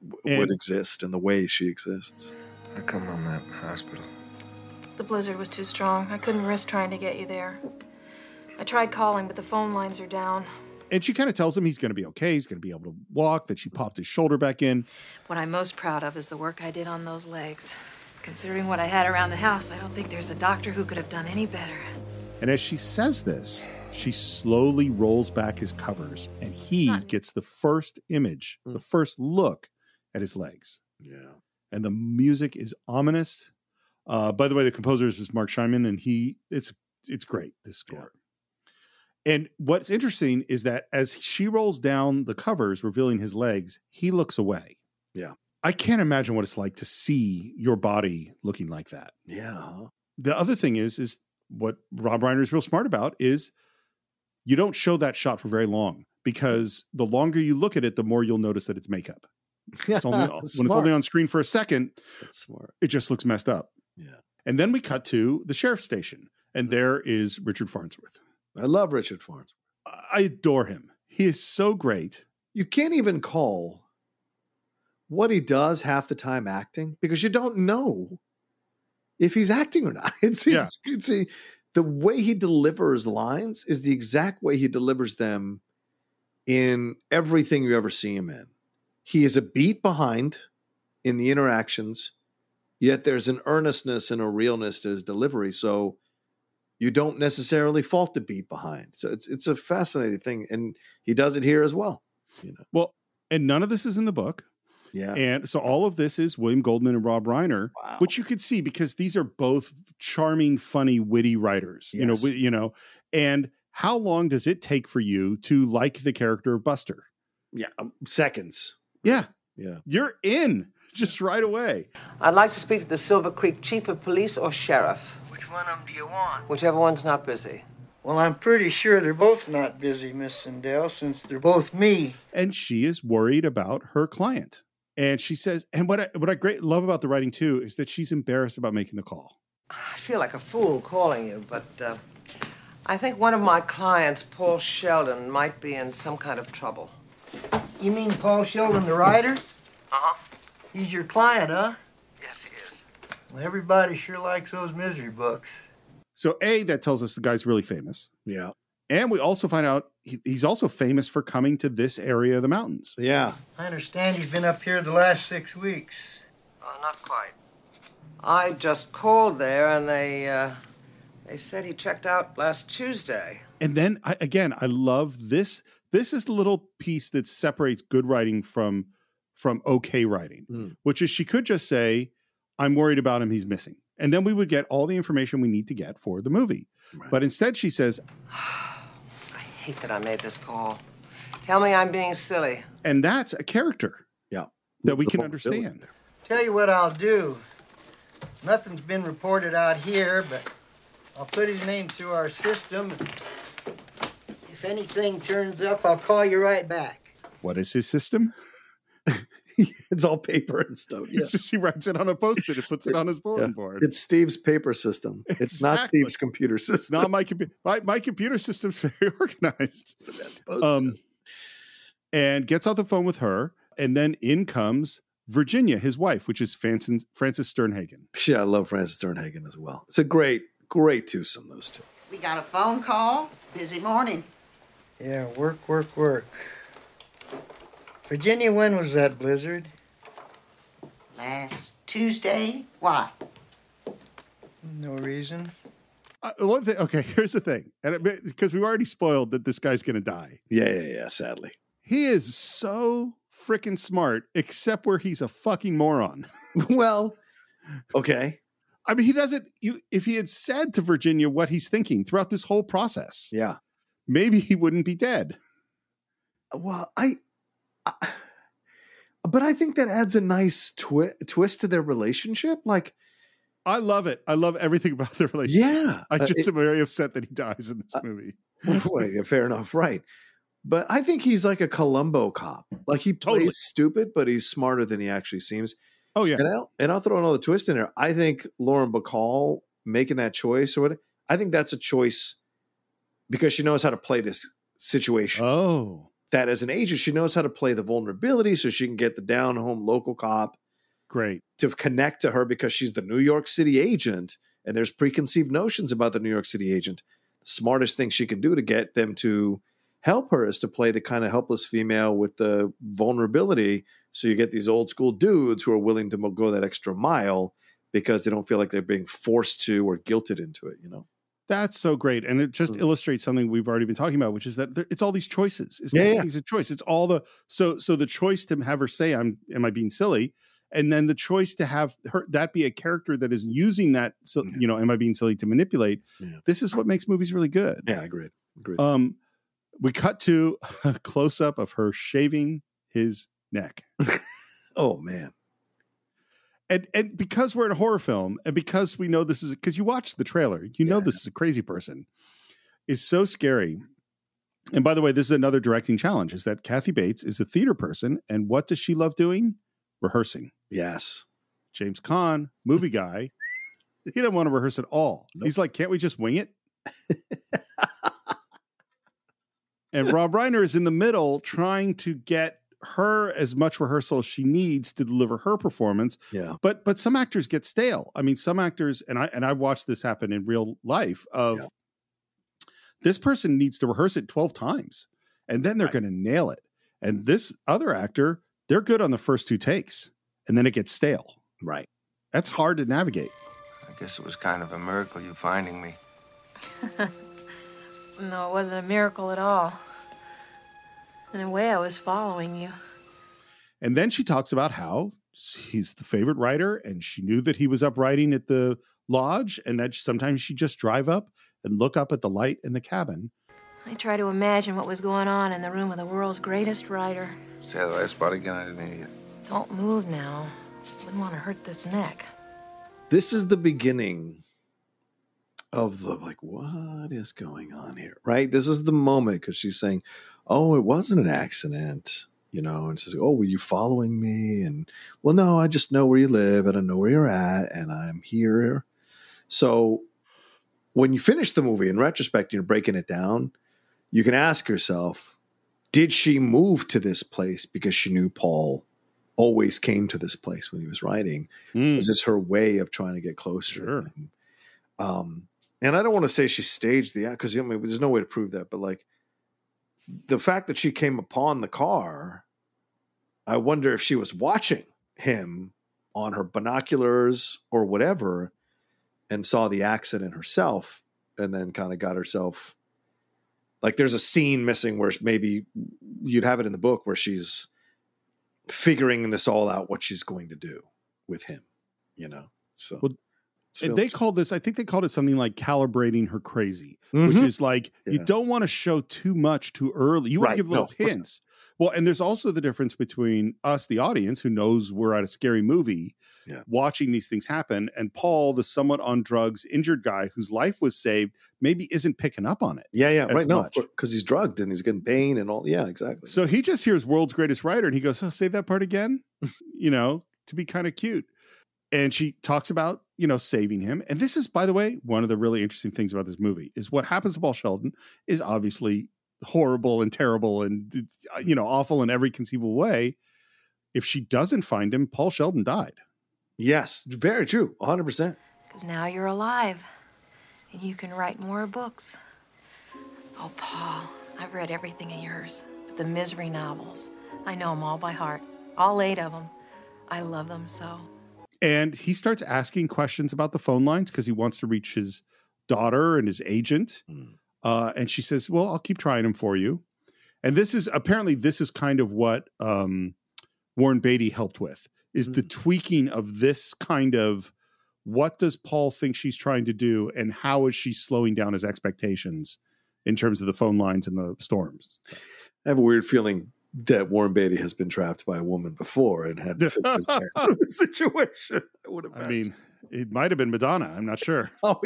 w- And- would exist in the way she exists. I come I'm not in the hospital? The blizzard was too strong. I couldn't risk trying to get you there. I tried calling, but the phone lines are down. and she kind of tells him he's going to be okay. He's going to be able to walk. That she popped his shoulder back in. What I'm most proud of is the work I did on those legs. Considering what I had around the house, I don't think there's a doctor who could have done any better. And as she says this, she slowly rolls back his covers, and he Huh. gets the first image, the first look at his legs. Yeah. and the music is ominous. Uh, by the way, the composer is Marc Shaiman, and he it's it's great this score. And what's interesting is that as she rolls down the covers, revealing his legs, he looks away. Yeah. I can't imagine what it's like to see your body looking like that. Yeah. The other thing is, is what Rob Reiner is real smart about is you don't show that shot for very long because the longer you look at it, the more you'll notice that it's makeup. It's only, when it's only on screen for a second, That's smart. it just looks messed up. Yeah. And then we cut to the sheriff's station, and there is Richard Farnsworth. I love Richard Farnsworth. I adore him. He is so great. You can't even call what he does half the time acting because you don't know if he's acting or not. It's, Yeah. it's, it's a, the way he delivers lines is the exact way he delivers them in everything you ever see him in. He is a beat behind in the interactions, yet there's an earnestness and a realness to his delivery. So you don't necessarily fault the beat behind. So it's it's a fascinating thing, and he does it here as well. You know, Well, and none of this is in the book. yeah, And so all of this is William Goldman and Rob Reiner, Wow. which you could see because these are both charming, funny, witty writers. You know, you know. And how long does it take for you to like the character of Buster? yeah, um, seconds. Yeah, Yeah, you're in just right away. I'd like to speak to the Silver Creek chief of police or sheriff, Which one of them do you want? whichever one's not busy. Well, I'm pretty sure they're both not busy, Miss Sindell, since they're both me. and she is worried about her client. And she says, and what I, what I great love about the writing too is that she's embarrassed about making the call. I feel like a fool calling you, but uh, I think one of my clients, Paul Sheldon, might be in some kind of trouble. You mean Paul Sheldon, the writer? Uh-huh. He's your client, huh? Yes, he is. Well, everybody sure likes those misery books. So A, that tells us the guy's really famous. Yeah. And we also find out he, he's also famous for coming to this area of the mountains. Yeah. I understand he's been up here the last six weeks. Uh, not quite. I just called there, and they uh, they said he checked out last Tuesday. And then I, again, I love this. This is the little piece that separates good writing from from okay writing, Mm. which is she could just say, "I'm worried about him. He's missing," and then we would get all the information we need to get for the movie. Right. But instead, she says, I hate that I made this call. Tell me I'm being silly. and that's a character Yeah. that we The can understand. there. Tell you what I'll do. Nothing's been reported out here, but I'll put his name through our system. If anything turns up, I'll call you right back. What is his system? it's all paper and stuff. Yeah. Just he writes it on a post-it and puts it on his bulletin Yeah. board. It's Steve's paper system. It's not Steve's computer It's system. not my computer. My, my computer system's very organized. Um, and gets off the phone with her, and then in comes Virginia, his wife, which is Francis, Frances Sternhagen. yeah, I love Frances Sternhagen as well. It's a great, great twosome, those two. We got a phone call. Busy morning. Yeah, work, work, work. Virginia, when was that blizzard? Last Tuesday. Why? No reason. Uh, one thing, okay, here's the thing, and because we've already spoiled that this guy's going to die. Yeah, yeah, yeah, sadly. He is so freaking smart, except where he's a fucking moron. well, okay. I mean, he doesn't. You, if he had said to Virginia what he's thinking throughout this whole process, Yeah. maybe he wouldn't be dead. Well, I, I but I think that adds a nice twi- twist to their relationship. Like, I love it. I love everything about the relationship. yeah, I uh, just it- am very upset that he dies in this movie. well, fair enough, right? But I think he's like a Columbo cop. Like he plays Totally. stupid, but he's smarter than he actually seems. Oh yeah, And I'll and I'll throw another twist in there. I think Lauren Bacall making that choice or what I think that's a choice because she knows how to play this situation. Oh, that as an agent, she knows how to play the vulnerability so she can get the down home local cop great. to connect to her because she's the New York City agent and there's preconceived notions about the New York City agent. The smartest thing she can do to get them to help her is to play the kind of helpless female with the vulnerability. So you get these old school dudes who are willing to go that extra mile because they don't feel like they're being forced to or guilted into it, you know? That's so great, and it just Mm. illustrates something we've already been talking about, which is that there, it's all these choices. It's Yeah, not yeah. things a choice. It's all the so so the choice to have her say, "I'm am I being silly," and then the choice to have her that be a character that is using that, so, Yeah. you know, am I being silly to manipulate? This is what makes movies really good. Yeah, I agree. Agreed. Um, we cut to a close up of her shaving his neck. oh, man. And and because we're in a horror film and because we know this is because you watch the trailer you know Yeah. this is a crazy person is so scary. And by the way this is another directing challenge is that kathy bates is a theater person and what does she love doing? Rehearsing. Yes. james Caan, movie guy. He didn't want to rehearse at all. He's like can't we just wing it? And rob reiner is in the middle trying to get her as much rehearsal as she needs to deliver her performance Yeah. but but some actors get stale. I mean, some actors, and I and I watched this happen in real life. Of Yeah. this person needs to rehearse it twelve times, and then they're going to nail it. And this other actor, they're good on the first two takes, and then it gets stale. Right. That's hard to navigate. I guess it was kind of a miracle you finding me. No, it wasn't a miracle at all. In a way, I was following you. And then she talks about how he's the favorite writer, and she knew that he was up writing at the lodge, and that sometimes she'd just drive up and look up at the light in the cabin. I try to imagine what was going on in the room of the world's greatest writer. Say the last part again. I didn't hear you. Don't move now. Wouldn't want to hurt this neck. this is the beginning of the like what is going on here right this is the moment because she's saying oh it wasn't an accident you know and says oh were you following me and well no i just know where you live and i know where you're at and i'm here so when you finish the movie in retrospect you're breaking it down you can ask yourself did she move to this place because she knew Paul always came to this place when he was writing? Mm. Was this her way of trying to get closer? Sure. Um, and I don't want to say she staged the act because I mean, there's no way to prove that, but like the fact that she came upon the car, I wonder if she was watching him on her binoculars or whatever and saw the accident herself and then kind of got herself like there's a scene missing where maybe you'd have it in the book where she's figuring this all out what she's going to do with him you know so. Well, And they called this, I think they called it something like calibrating her crazy, which Mhm. is like you don't want to show too much too early. You want Right. to give little not. hints. Well, and there's also the difference between us, the audience, who knows we're at a scary movie, Yeah. watching these things happen, and Paul, the somewhat on drugs, injured guy whose life was saved, maybe isn't picking up on it. yeah yeah right no because he's drugged and he's getting pain and all yeah exactly So he just hears world's greatest writer and he goes, Oh, say that part again, you know, to be kind of cute. And she talks about, you know, saving him. And this is, by the way, one of the really interesting things about this movie is what happens to Paul Sheldon is obviously horrible and terrible and, uh, you know, awful in every conceivable way. If she doesn't find him, Paul Sheldon died. yes very true 100% Because now you're alive and you can write more books. Oh, Paul, I've read everything of yours. But the misery novels, I know them all by heart. All eight of them. I love them so. And he starts asking questions about the phone lines because he wants to reach his daughter and his agent. Uh, and she says, Well, I'll keep trying them for you. And this is apparently this is kind of what um, Warren Beatty helped with is the tweaking of this kind of what does Paul think she's trying to do and how is she slowing down his expectations in terms of the phone lines and the storms. I have a weird feeling that Warren Beatty has been trapped by a woman before and had to fix his way out of the situation. I would have. I mean, it might have been Madonna. I'm not sure. oh,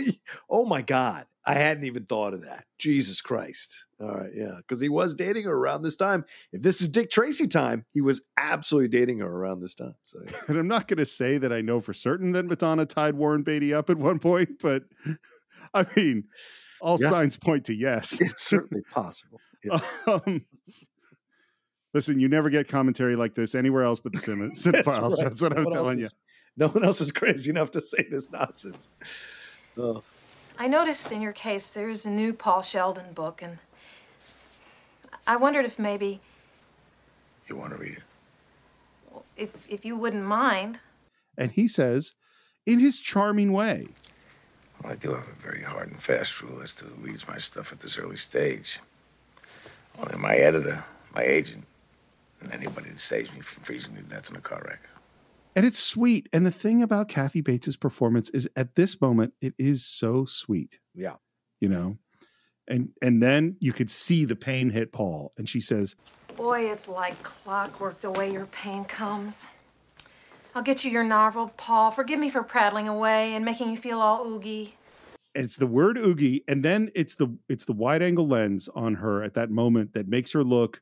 oh my God, I hadn't even thought of that. Jesus Christ! All right, yeah, because he was dating her around this time. If this is Dick Tracy time, he was absolutely dating her around this time. So And I'm not going to say that I know for certain that Madonna tied Warren Beatty up at one point, but I mean, all Yeah. signs point to yes. it's certainly possible. Yeah. um, listen, you never get commentary like this anywhere else but the Cine- Cine-Files. That's, right. what No I'm one else telling you. No one else is crazy enough to say this nonsense. Oh. I noticed in your case there's a new Paul Sheldon book, and I wondered if maybe, You want to read it? if, if you wouldn't mind. And he says, in his charming way, Well, I do have a very hard and fast rule as to who reads my stuff at this early stage. Only my editor, my agent, and anybody that saves me from freezing to death in a car wreck. and it's sweet. And the thing about Kathy Bates's performance is at this moment, it is so sweet. Yeah. You know? And and then you could see the pain hit Paul. And she says, Boy, it's like clockwork the way your pain comes. I'll get you your novel, Paul. Forgive me for prattling away and making you feel all oogie. it's the word oogie and then it's the it's the wide angle lens on her at that moment that makes her look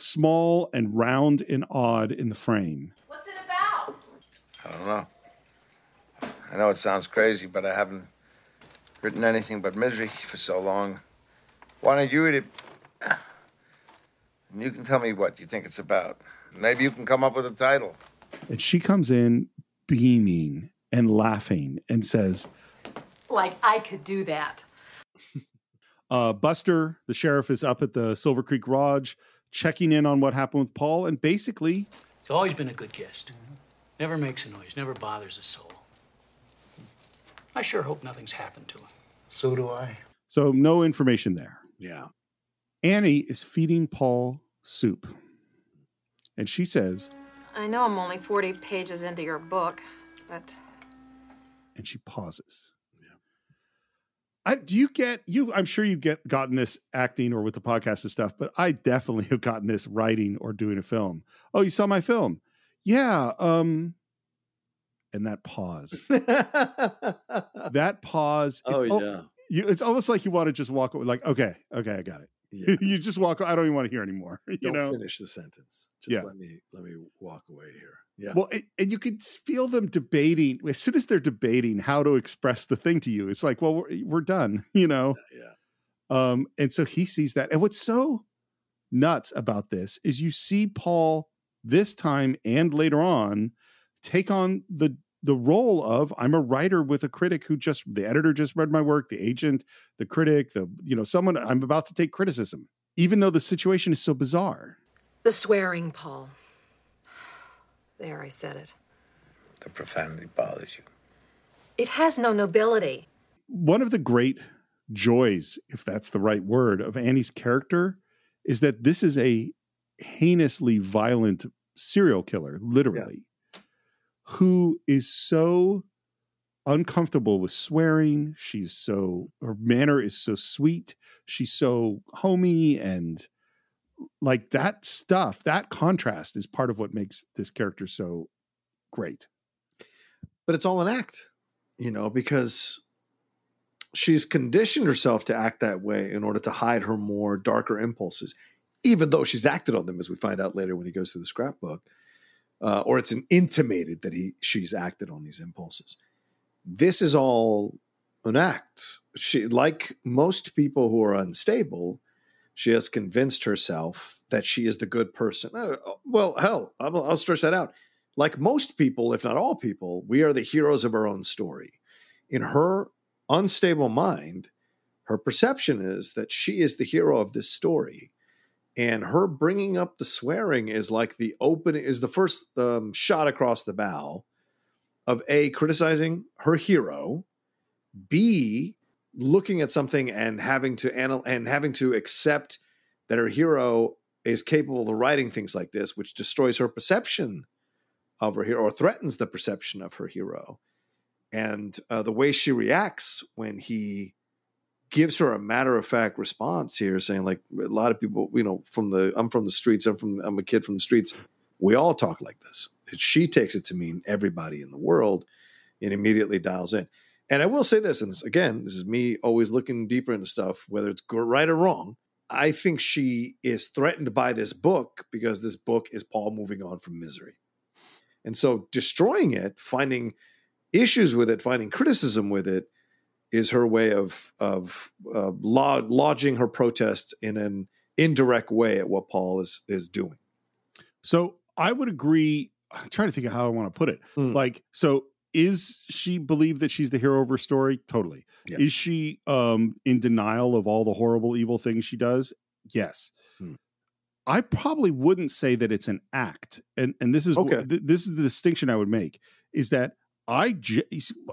small and round and odd in the frame What's it about? I don't know. I know it sounds crazy, but I haven't written anything but misery for so long. Why don't you read it? And you can tell me what you think it's about. Maybe you can come up with a title. and she comes in beaming and laughing and says Like I could do that. uh, buster the sheriff is up at the silver creek lodge checking in on what happened with paul and basically He's always been a good guest. Never makes a noise, never bothers a soul. I sure hope nothing's happened to him. So do I. so no information there Yeah. annie is feeding paul soup and she says I know I'm only 40 pages into your book, but and she pauses. I, do you get you? I'm sure you get gotten this acting or with the podcast and stuff, but I definitely have gotten this writing or doing a film. Oh, you saw my film? Yeah. Um, and that pause, that pause. Oh, al- yeah. you, it's almost like you want to just walk away. Like, okay, okay, I got it. Yeah. you just walk. I don't even want to hear anymore. You Don't know. finish the sentence. Just Yeah. let me let me walk away here. Yeah. Well, and, and you could s- feel them debating as soon as they're debating how to express the thing to you. It's like, well, we're, we're done, you know. yeah. Um, and so he sees that, and what's so nuts about this is you see Paul this time and later on take on the the role of I'm a writer with a critic who just the editor just read my work, the agent, the critic, the you know someone I'm about to take criticism, even though the situation is so bizarre. The swearing, Paul. There, I said it. The profanity bothers you. It has no nobility. One of the great joys, if that's the right word, of Annie's character is that this is a heinously violent serial killer, literally, who is so uncomfortable with swearing. She's so, her manner is so sweet. She's so homey and like that stuff, that contrast is part of what makes this character so great. But it's all an act, you know, because she's conditioned herself to act that way in order to hide her more darker impulses, even though she's acted on them, as we find out later when he goes through the scrapbook, uh, or it's an intimated that he she's acted on these impulses. This is all an act. She, like most people who are unstable, she has convinced herself that she is the good person. Uh, well, hell, I'll, I'll stretch that out. Like most people, if not all people, we are the heroes of our own story. In her unstable mind, her perception is that she is the hero of this story. And her bringing up the swearing is like the open is the first um, shot across the bow of A, criticizing her hero, B, looking at something and having to anal- and having to accept that her hero is capable of writing things like this, which destroys her perception of her hero or threatens the perception of her hero. And uh, the way she reacts when he gives her a matter of fact response here, saying like a lot of people, you know, from the I'm from the streets, I'm from I'm a kid from the streets. We all talk like this. She takes it to mean everybody in the world, and immediately dials in. And I will say this, and this, again, this is me always looking deeper into stuff, whether it's right or wrong. I think she is threatened by this book because this book is Paul moving on from misery. And so destroying it, finding issues with it, finding criticism with it, is her way of of uh, lodging her protest in an indirect way at what Paul is is doing. So I would agree. I'm trying to think of how I want to put it. Hmm. Like, so is she believe that she's the hero of her story? Totally. Yeah. Is she um in denial of all the horrible, evil things she does? Yes. Hmm. I probably wouldn't say that it's an act, and and this is Okay. th- this is the distinction I would make is that I j-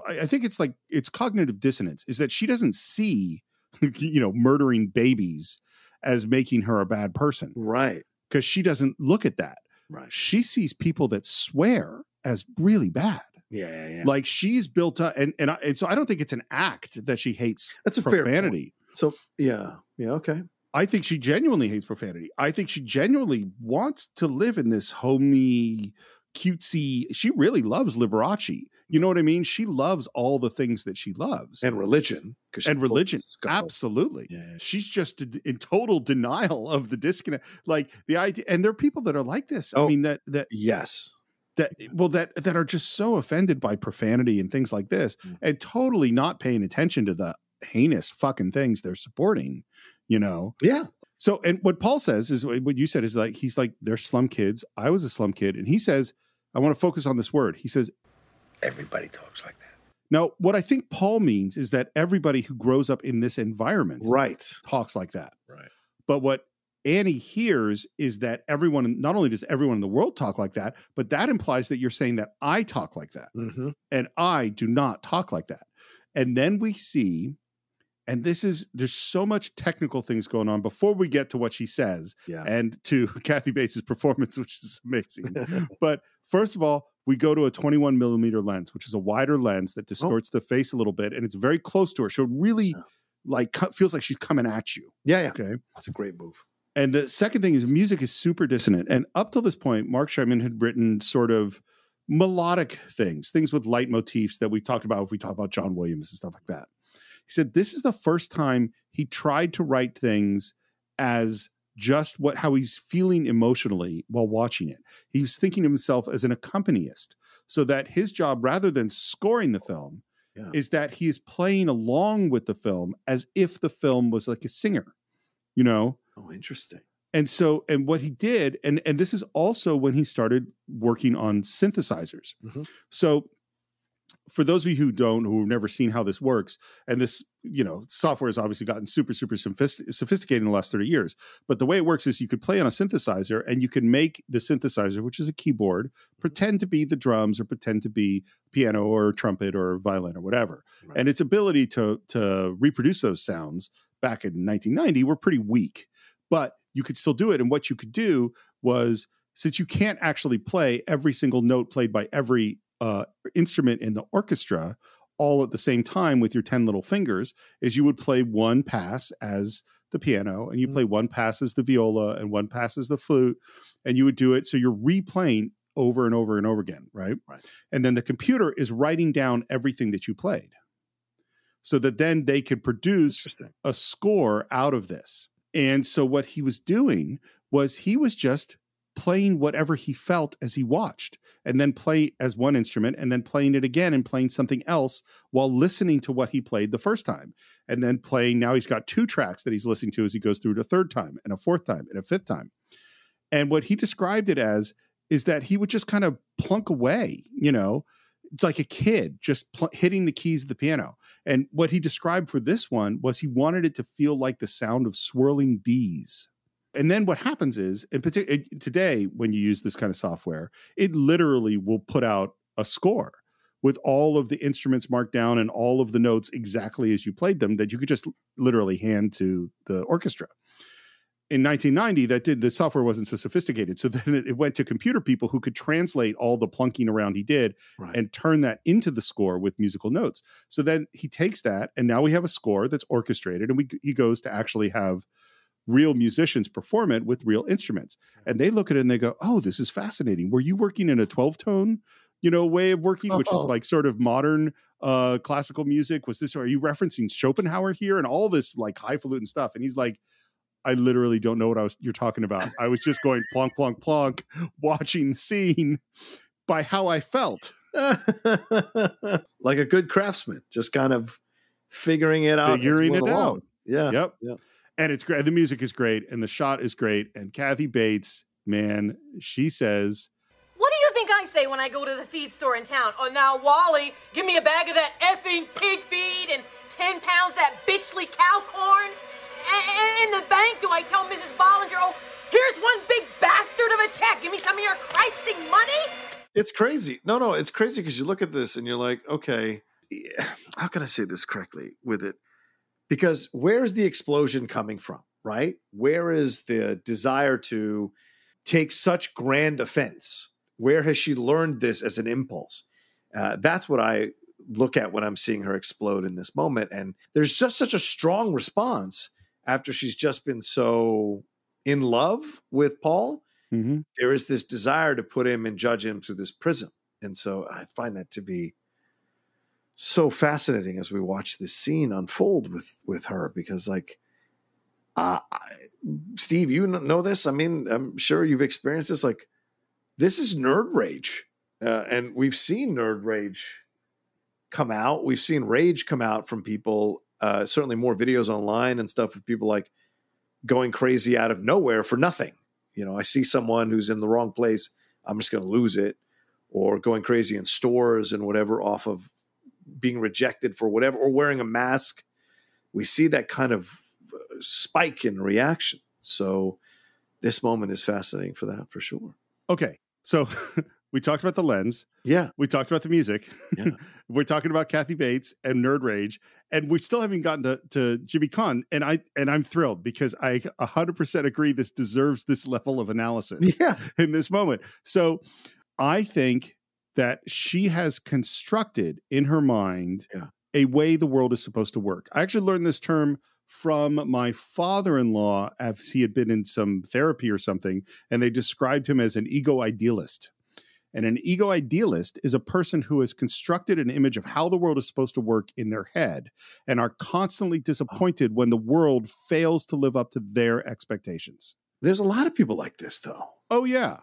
I think it's like it's cognitive dissonance is that she doesn't see you know murdering babies as making her a bad person, right? Because she doesn't look at that. Right. She sees people that swear as really bad. Yeah, yeah, yeah. Like she's built up, and and, I, and so I don't think it's an act that she hates. That's a fair profanity. So yeah, yeah, okay. I think she genuinely hates profanity. I think she genuinely wants to live in this homey, cutesy. She really loves Liberace. You know what I mean? She loves all the things that she loves and religion. and religion. follows God. Absolutely. She's just in total denial of the disconnect. Like the idea, and there are people that are like this. I oh. mean, that that yes, that eh, well that that are just so offended by profanity and things like this, mm. and totally not paying attention to the heinous fucking things they're supporting. You know? Yeah. So, and what Paul says is what you said is like he's like they're slum kids. I was a slum kid, and he says I want to focus on this word. He says Everybody talks like that. now, what I think Paul means is that everybody who grows up in this environment right. talks like that. Right. But what Annie hears is that everyone, not only does everyone in the world talk like that, but that implies that you're saying that I talk like that. Mm-hmm. And I do not talk like that. And then we see, and this is, there's so much technical things going on before we get to what she says Yeah. and to Kathy Bates' performance, which is amazing. but first of all, we go to a 21 millimeter lens, which is a wider lens that distorts the face a little bit, and it's very close to her. So it really like feels like she's coming at you. Yeah, yeah. Okay. That's a great move. And the second thing is music is super dissonant. And up till this point, Marc Shaiman had written sort of melodic things, things with leitmotifs that we talked about if we talk about John Williams and stuff like that. He said this is the first time he tried to write things as just what how he's feeling emotionally while watching it. He was thinking of himself as an accompanist, so that his job, rather than scoring the film, Yeah. is that he is playing along with the film as if the film was like a singer. You know, Oh, interesting. And so, and what he did, and and this is also when he started working on synthesizers. Mm-hmm. So, for those of you who don't, who have never seen how this works, and this, you know, software has obviously gotten super, super sophist- sophisticated in the last 30 years. But the way it works is you could play on a synthesizer and you can make the synthesizer, which is a keyboard, pretend to be the drums or pretend to be piano or trumpet or violin or whatever. And its ability to to reproduce those sounds back in 1990 were pretty weak. But you could still do it. And what you could do was since you can't actually play every single note played by every uh, instrument in the orchestra all at the same time with your 10 little fingers is you would play one pass as the piano and you play one pass as the viola and one pass as the flute and you would do it. So you're replaying over and over and over again right? Right. And then the computer is writing down everything that you played so that then they could produce a score out of this and so what he was doing was he was just playing whatever he felt as he watched and then play as one instrument and then playing it again and playing something else while listening to what he played the first time. And then playing now he's got two tracks that he's listening to as he goes through it a third time and a fourth time and a fifth time. And what he described it as is that he would just kind of plunk away you know like a kid just pl- hitting the keys of the piano and what he described for this one was he wanted it to feel like the sound of swirling bees and then what happens is, in particular, today when you use this kind of software, it literally will put out a score with all of the instruments marked down and all of the notes exactly as you played them that you could just literally hand to the orchestra. In 1990, that did the software wasn't so sophisticated, so then it went to computer people who could translate all the plunking around he did Right. and turn that into the score with musical notes. So then he takes that, and now we have a score that's orchestrated, and we he goes to actually have real musicians perform it with real instruments. And they look at it and they go, "Oh, this is fascinating. Were you working in a 12 tone, you know, way of working, which Oh. is like sort of modern uh classical music? Was this are you referencing Schopenhauer here and all this like highfalutin stuff?" And he's like, I literally don't know what I was you're talking about. I was just going plonk, plonk, plonk, watching the scene by how I felt. like a good craftsman, just kind of figuring it out, Figuring it along. out. Yeah. Yep. Yeah. And it's great. The music is great and the shot is great. And Kathy Bates, man, she says, What do you think I say when I go to the feed store in town? Oh, now, Wally, give me a bag of that effing pig feed and 10 pounds that bitchly cow corn. In the bank, do I tell Mrs. Bollinger, oh, here's one big bastard of a check. Give me some of your Christing money? It's crazy. No, no, it's crazy because you look at this and you're like, okay, how can I say this correctly with it? Because where's the explosion coming from, right? Where is the desire to take such grand offense? Where has she learned this as an impulse? Uh, that's what I look at when I'm seeing her explode in this moment. And there's just such a strong response after she's just been so in love with Paul Mm-hmm. there is this desire to put him and judge him through this prism. And so I find that to be so fascinating as we watch this scene unfold with with her because like uh, I, Steve, you know this. I mean, I'm sure you've experienced this. Like, this is nerd rage, uh, and we've seen nerd rage come out. We've seen rage come out from people. Uh, certainly, more videos online and stuff of people like going crazy out of nowhere for nothing. You know, I see someone who's in the wrong place, I'm just going to lose it, or going crazy in stores and whatever off of being rejected for whatever, or wearing a mask. We see that kind of uh, spike in reaction. So this moment is fascinating for that for sure. Okay. So we talked about the lens. Yeah. We talked about the music. Yeah. We're talking about Kathy Bates and Nerd Rage. And we still haven't gotten to, to Jimmy Caan. And I and I'm thrilled because I 100% agree this deserves this level of analysis yeah. in this moment. So I think that she has constructed in her mind Yeah. a way the world is supposed to work. I actually learned this term from my father-in-law as he had been in some therapy or something and they described him as an ego idealist. And an ego idealist is a person who has constructed an image of how the world is supposed to work in their head and are constantly disappointed when the world fails to live up to their expectations. There's a lot of people like this, though. Oh, yeah.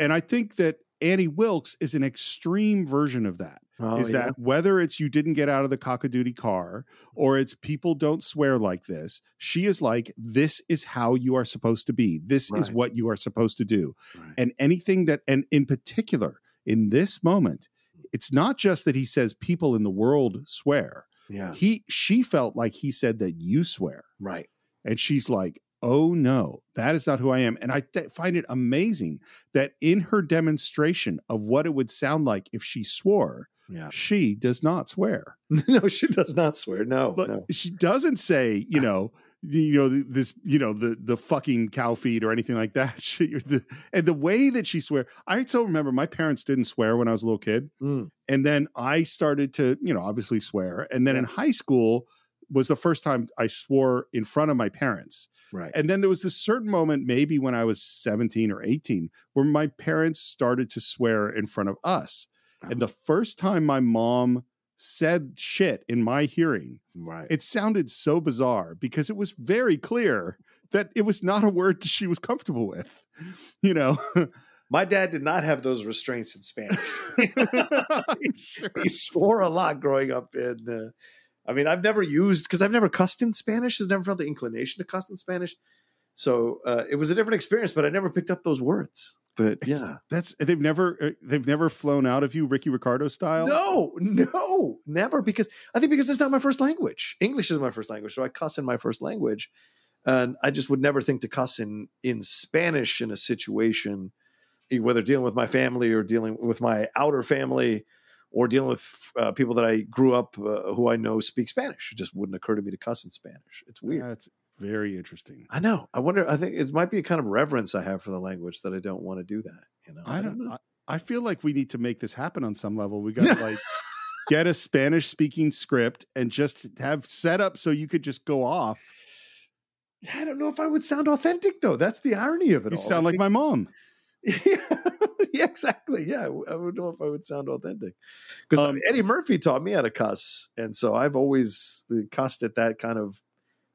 And I think that Annie Wilkes is an extreme version of that. Oh, is yeah. that whether it's you didn't get out of the cockadoodie car or it's people don't swear like this, she is like, this is how you are supposed to be. This is what you are supposed to do. And anything that, and in particular, in this moment, it's not just that he says people in the world swear. Yeah. He, she felt like he said that you swear. Right. And she's like, oh no, that is not who I am. And I th- find it amazing that in her demonstration of what it would sound like if she swore, Yeah. she does not swear. no, she does not swear. No, But no. she doesn't say, you know, you know this, you know the the fucking cow feed or anything like that. She, the, and the way that she swear, I still remember my parents didn't swear when I was a little kid, Mm. and then I started to, you know, obviously swear. And then in high school was the first time I swore in front of my parents. Right. And then there was this certain moment, maybe when I was 17 or 18, where my parents started to swear in front of us. And the first time my mom said shit in my hearing, Right. it sounded so bizarre because it was very clear that it was not a word that she was comfortable with. You know, My dad did not have those restraints in Spanish. He swore a lot growing up in. Uh, I mean, I've never used because I've never cussed in Spanish. Has never felt the inclination to cuss in Spanish. So uh, it was a different experience, but I never picked up those words. But It's- yeah, that's they've never uh, they've never flown out of you Ricky Ricardo style. no, no, never. Because I think because it's not my first language. English is my first language, so I cuss in my first language, and I just would never think to cuss in in Spanish in a situation, eh, whether dealing with my family or dealing with my outer family, or dealing with uh, people that I grew up uh, who I know speak Spanish. It just wouldn't occur to me to cuss in Spanish. It's weird. That's very interesting. I know. I wonder. I think it might be a kind of reverence I have for the language that I don't want to do that. You know, I don't. I, I feel like we need to make this happen on some level. We got to like get a Spanish speaking script and just have set up so you could just go off. I don't know if I would sound authentic though. That's the irony of it You all. sound like my mom. yeah, exactly. Yeah, I would know if I would sound authentic. Because Um, Eddie Murphy taught me how to cuss, and so I've always cussed at that kind of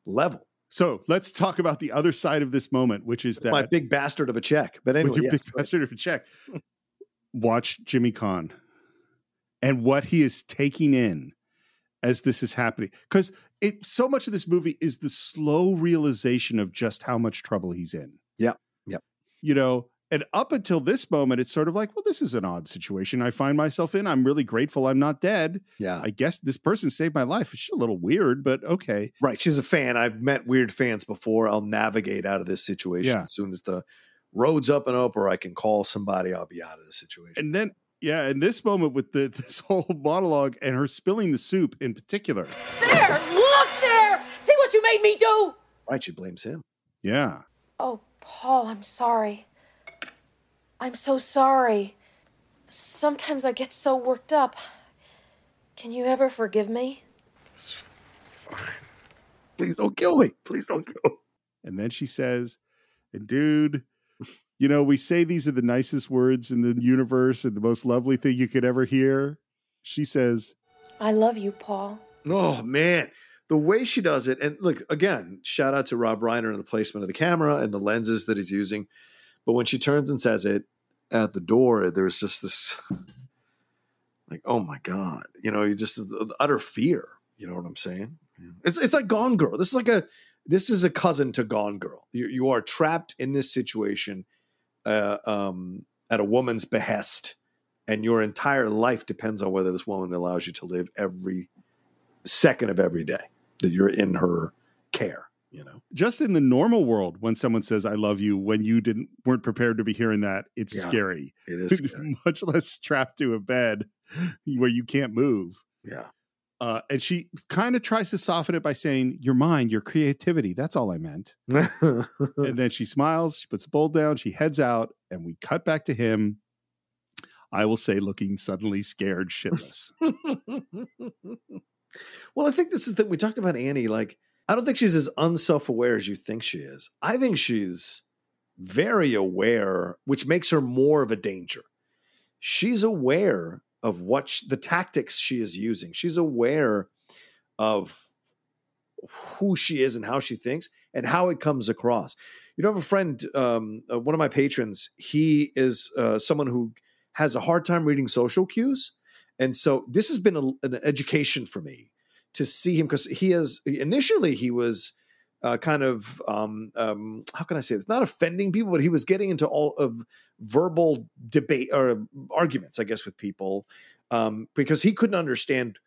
level. So let's talk about the other side of this moment, which is that My big bastard of a check. But anyway, your yes, big bastard of a check. Watch Jimmy Caan and what he is taking in as this is happening. Because it so much of this movie is the slow realization of just how much trouble he's in. Yep. Yep. You know, and up until this moment, it's sort of like, well, this is an odd situation I find myself in. I'm really grateful I'm not dead. Yeah. I guess this person saved my life. It's a little weird, but okay. Right. She's a fan. I've met weird fans before. I'll navigate out of this situation Yeah. as soon as the road's up and up, or I can call somebody. I'll be out of the situation. And then, yeah, and this moment with the this whole monologue and her spilling the soup in particular. There! Look there! See what you made me do? Right. She blames him. Yeah. Oh, Paul, I'm sorry. I'm so sorry. Sometimes I get so worked up. Can you ever forgive me? Fine. Please don't kill me. Please don't kill me. And then she says, and dude, you know, we say these are the nicest words in the universe and the most lovely thing you could ever hear. She says, I love you, Paul. Oh man, the way she does it, and look again, shout out to Rob Reiner and the placement of the camera and the lenses that he's using. But when she turns and says it at the door, there's just this, like, oh my god, you know, you just utter fear. You know what I'm saying? It's it's like Gone Girl. This is like a this is a cousin to Gone Girl. You, you are trapped in this situation, uh, um, at a woman's behest, and your entire life depends on whether this woman allows you to live every second of every day that you're in her care. You know, just in the normal world, when someone says "I love you," when you didn't weren't prepared to be hearing that, it's Yeah, scary. it is scary. much less strapped to a bed where you can't move. Yeah. Uh, and she kind of tries to soften it by saying, "Your mind, your creativity. That's all I meant." and then she smiles. She puts the bowl down. She heads out, and we cut back to him. I will say, looking suddenly scared shitless. well, I think this is that we talked about Annie. Like, I don't think she's as unself aware as you think she is. I think she's very aware, which makes her more of a danger. She's aware of what the tactics she is using. She's aware of who she is and how she thinks and how it comes across. You know, I have a friend, um, uh, one of my patrons. He is uh, someone who has a hard time reading social cues, And so this has been a, an education for me to see him because he has initially he was uh, kind of um, um, how can I say this? Not offending people, but he was getting into all of verbal debate or arguments, I guess, with people um, because he couldn't understand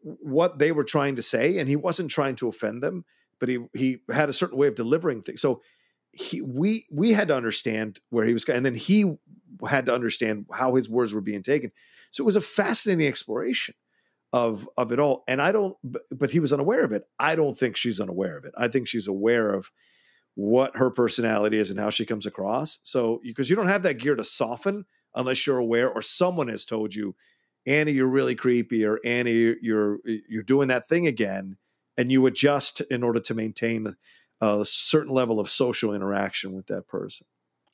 what they were trying to say, and he wasn't trying to offend them, but he he had a certain way of delivering things. So he we we had to understand where he was, going. and then he had to understand how his words were being taken. So it was a fascinating exploration of of it all. And I don't, but he was unaware of it. I don't think she's unaware of it. I think she's aware of what her personality is and how she comes across. So because you don't have that gear to soften unless you're aware or someone has told you, Annie, you're really creepy, or Annie, you're you're doing that thing again, and you adjust in order to maintain a certain level of social interaction with that person.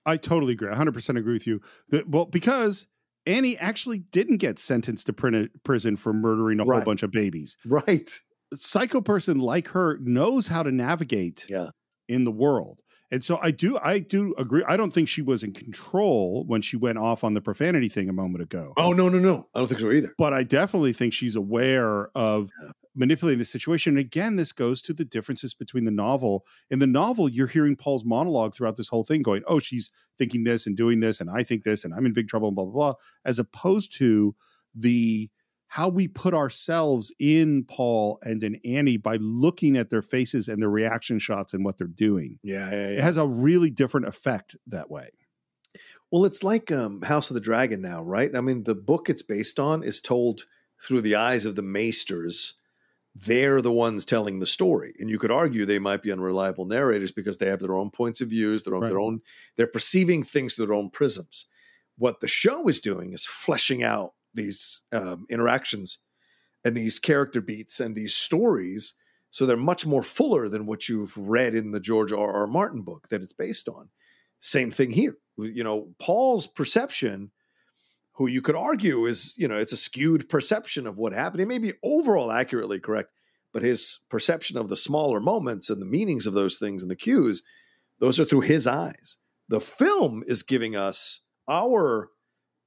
I totally agree. 100% agree with you. Well, because Annie actually didn't get sentenced to prison for murdering a right. whole bunch of babies. Right. A psycho person like her knows how to navigate yeah. in the world. And so I do I do agree. I don't think she was in control when she went off on the profanity thing a moment ago. Oh no, no, no. I don't think so either. But I definitely think she's aware of manipulating the situation. And again, this goes to the differences between the novel. In the novel, you're hearing Paul's monologue throughout this whole thing going, oh, she's thinking this and doing this, and I think this, and I'm in big trouble, and blah, blah, blah, as opposed to the how we put ourselves in Paul and in Annie by looking at their faces and their reaction shots and what they're doing. Yeah, yeah, yeah. It has a really different effect that way. Well, it's like um, House of the Dragon now, right? I mean, the book it's based on is told through the eyes of the maesters they're the ones telling the story. And you could argue they might be unreliable narrators because they have their own points of views, their own, right. their own, they're perceiving things through their own prisms. What the show is doing is fleshing out these um, interactions and these character beats and these stories. So they're much more fuller than what you've read in the George R. R. Martin book that it's based on. Same thing here. You know, Paul's perception who you could argue is, you know, it's a skewed perception of what happened. He may be overall accurately correct, but his perception of the smaller moments and the meanings of those things and the cues, those are through his eyes. The film is giving us our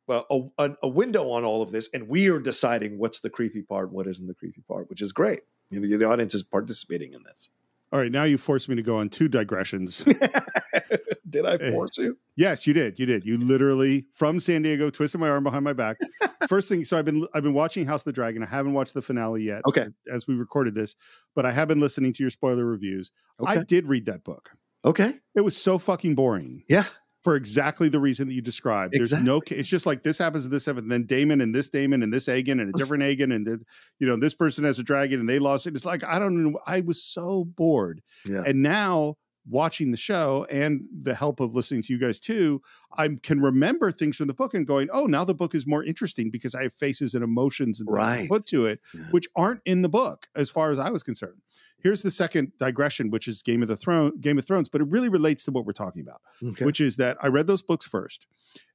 uh, a, a, window on all of this, and we are deciding what's the creepy part, what isn't the creepy part, which is great. You know, the audience is participating in this. All right, now you forced me to go on two digressions. did I eh, force you? Yes, you did. You did. You literally from San Diego twisted my arm behind my back. First thing, so I've been I've been watching House of the Dragon. I haven't watched the finale yet. Okay, as we recorded this, but I have been listening to your spoiler reviews. Okay. I did read that book. Okay, it was so fucking boring. Yeah, for exactly the reason that you described. There's no, it's just like this happens, to this happens, and then Damon and this Daemon and this Aegon and a different Aegon and the, you know this person has a dragon and they lost it. It's like I don't know. I was so bored, yeah. and now watching the show and the help of listening to you guys too, I can remember things from the book and going, oh, now the book is more interesting because I have faces and emotions and right. put to it, yeah. which aren't in the book as far as I was concerned. Here's the second digression, which is Game of the Throne, Game of Thrones, but it really relates to what we're talking about, okay. which is that I read those books first,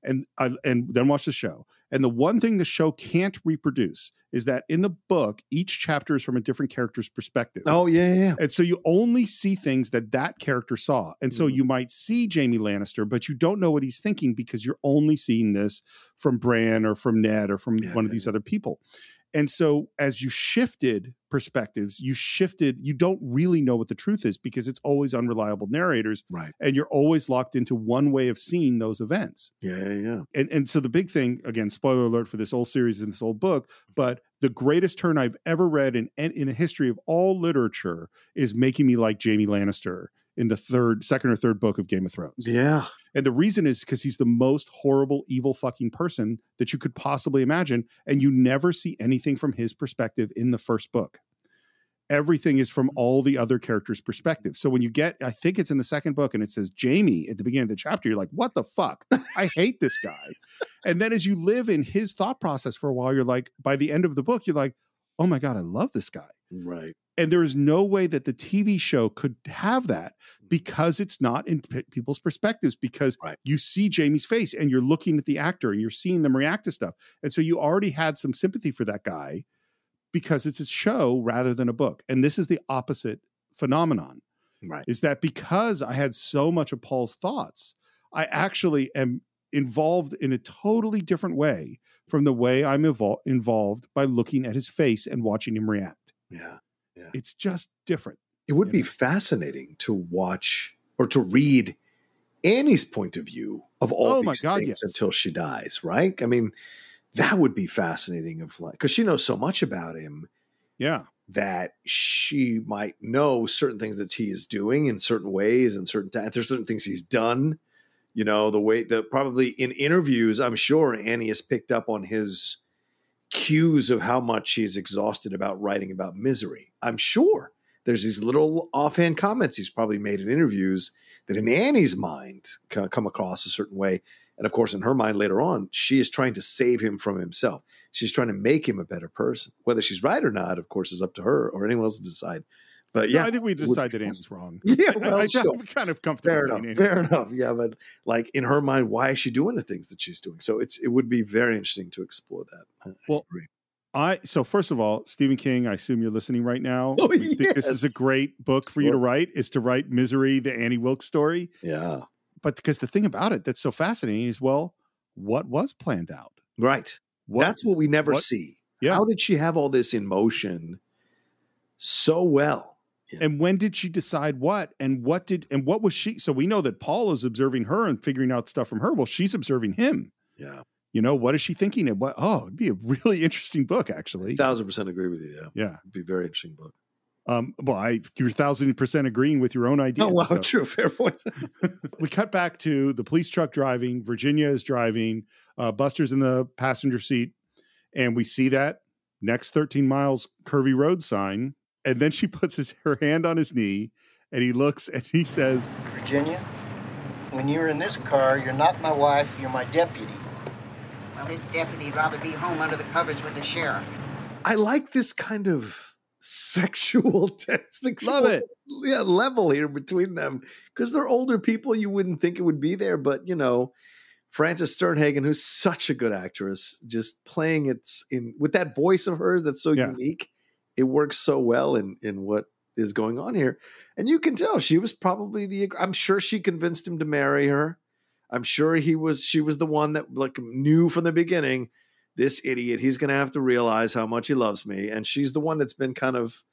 and I, and then watched the show. And the one thing the show can't reproduce is that in the book, each chapter is from a different character's perspective. Oh yeah, yeah. And so you only see things that that character saw, and so mm. you might see Jaime Lannister, but you don't know what he's thinking because you're only seeing this from Bran or from Ned or from yeah, one of these other people. And so as you shifted perspectives, you shifted, you don't really know what the truth is because it's always unreliable narrators. Right. And you're always locked into one way of seeing those events. Yeah, yeah, yeah. And and so the big thing, again, spoiler alert for this old series and this old book, but the greatest turn I've ever read in in the history of all literature is making me like Jamie Lannister in the third, second or third book of Game of Thrones. Yeah. And the reason is because he's the most horrible, evil fucking person that you could possibly imagine. And you never see anything from his perspective in the first book. Everything is from all the other characters' perspective. So when you get, I think it's in the second book and it says Jamie at the beginning of the chapter, you're like, what the fuck? I hate this guy. and then as you live in his thought process for a while, you're like, by the end of the book, you're like, oh my God, I love this guy. Right and there is no way that the TV show could have that mm. because it's not in p- people's perspectives because right. you see Jamie's face and you're looking at the actor and you're seeing them react to stuff. And so you already had some sympathy for that guy because it's a show rather than a book. And this is the opposite phenomenon. Right. Is that because I had so much of Paul's thoughts, I actually am involved in a totally different way from the way I'm evol- involved by looking at his face and watching him react. Yeah. Yeah. It's just different. It would be fascinating to watch or to read Annie's point of view of all Oh these God, things yes. until she dies, right? I mean, that would be fascinating of like because she knows so much about him Yeah. that she might know certain things that he is doing in certain ways and certain times. There's certain things he's done. You know, the way that probably in interviews, I'm sure Annie has picked up on his cues of how much he's exhausted about writing about misery. I'm sure there's these little offhand comments he's probably made in interviews that in Annie's mind come across a certain way. And of course, in her mind later on, she is trying to save him from himself. She's trying to make him a better person. Whether she's right or not, of course, is up to her or anyone else to decide. But No, yeah, I think we decided Annie's wrong. Yeah, I- well, I, sure. am kind of comfortable. Fair enough. Annie. Fair enough. Yeah, but like in her mind, why is she doing the things that she's doing? So it's it would be very interesting to explore that. I- I Well, agree. I so first of all, Stephen King, I assume you're listening right now. Oh, think this is a great book for you to write. Is to write Misery, the Annie Wilkes story. Yeah. But because the thing about it that's so fascinating is well, what was planned out? Right. What- That's what we never what- see. Yeah. How did she have all this in motion so well? And when did she decide what? And what did and what was she? So we know that Paul is observing her and figuring out stuff from her. Well, she's observing him. Yeah. You know, what is she thinking? And what oh, it'd be a really interesting book, actually. Thousand percent agree with you. Yeah. Yeah. It'd be a very interesting book. Um, well, I you're thousand percent agreeing with your own idea. Oh, wow. True. Fair point. we cut back to the police truck driving. Virginia is driving. Uh, Buster's in the passenger seat, and we see that next 13 miles curvy road sign. And then she puts his her hand on his knee, and he looks and he says, Virginia, when you're in this car, you're not my wife, you're my deputy. Well, this deputy'd rather be home under the covers with the sheriff. I like this kind of sexual text. Love it. Yeah, level here between them because they're older people. You wouldn't think it would be there, but you know, Frances Sternhagen, who's such a good actress, just playing it in with that voice of hers that's so Yeah. unique. It works so well in in what is going on here, and you can tell she was probably the. I'm sure she convinced him to marry her. I'm sure he was. She was the one that like knew from the beginning this idiot he's going to have to realize how much he loves me and she's the one that's been kind of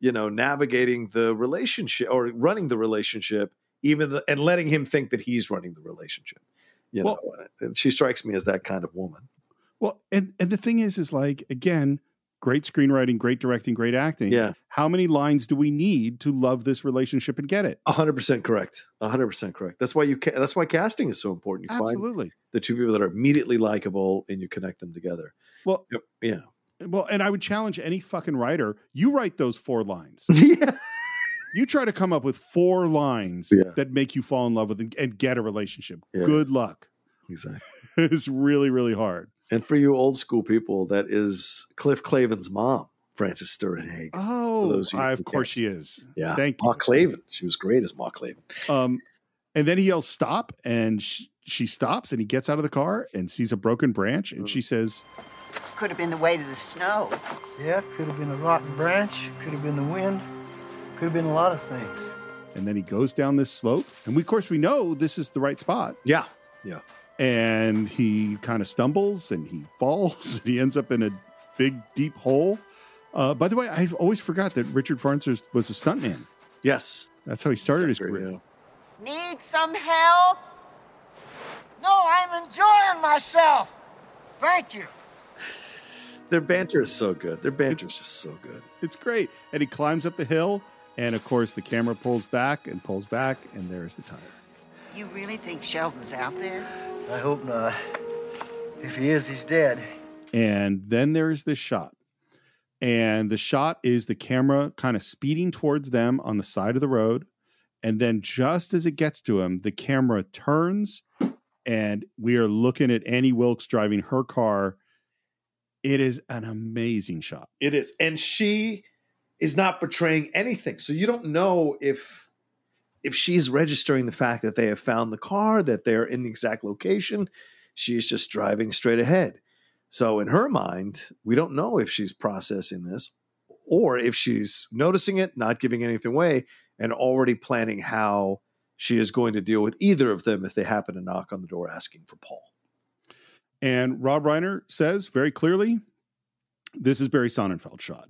you know navigating the relationship or running the relationship even the, and letting him think that he's running the relationship you know and she strikes me as that kind of woman "Well," and and the thing is, is like again, great screenwriting, great directing, great acting. Yeah. How many lines do we need to love this relationship and get it? 100% correct 100% correct that's why you ca- that's why casting is so important you find Absolutely. the two people that are immediately likable and you connect them together Well, Yep. yeah Well, and I would challenge any fucking writer. You write those four lines. yeah You try to come up with four lines Yeah. that make you fall in love with and, and get a relationship. Yeah. Good luck. exactly it's really, really hard. And for you old school people that is cliff clavin's mom frances sternhagen Oh, those of I, of course can't she is. Yeah, Thank you. Ma Clavin. She was great as Ma Clavin. Um, and then he yells, stop. And she, she stops and he gets out of the car and sees a broken branch. And she says, Could have been the weight of the snow. Yeah, could have been a rotten branch, could have been the wind, could have been a lot of things. and then he goes down this slope. And we, of course, we know this is the right spot. Yeah, yeah. And he kind of stumbles and he falls and he ends up in a big deep hole uh, by the way i always forgot that richard Farnsworth was a stuntman Yes. that's how he started his career Need some help? No, I'm enjoying myself. Thank you. Their banter is so good. Their banter is just so good. it's great and he climbs up the hill and of course the camera pulls back and pulls back and there's the tire You really think Sheldon's out there? I hope not. If he is, he's dead. and then there's this shot and the shot is the camera kind of speeding towards them on the side of the road and then just as it gets to him the camera turns and we are looking at annie wilkes driving her car it is an amazing shot It is. And she is not betraying anything. So you don't know if if she's registering the fact that they have found the car, that they're in the exact location. She's just driving straight ahead. So in her mind, we don't know if she's processing this or if she's noticing it, not giving anything away, and already planning how she is going to deal with either of them if they happen to knock on the door asking for Paul. And Rob Reiner says very clearly, this is Barry Sonnenfeld shot.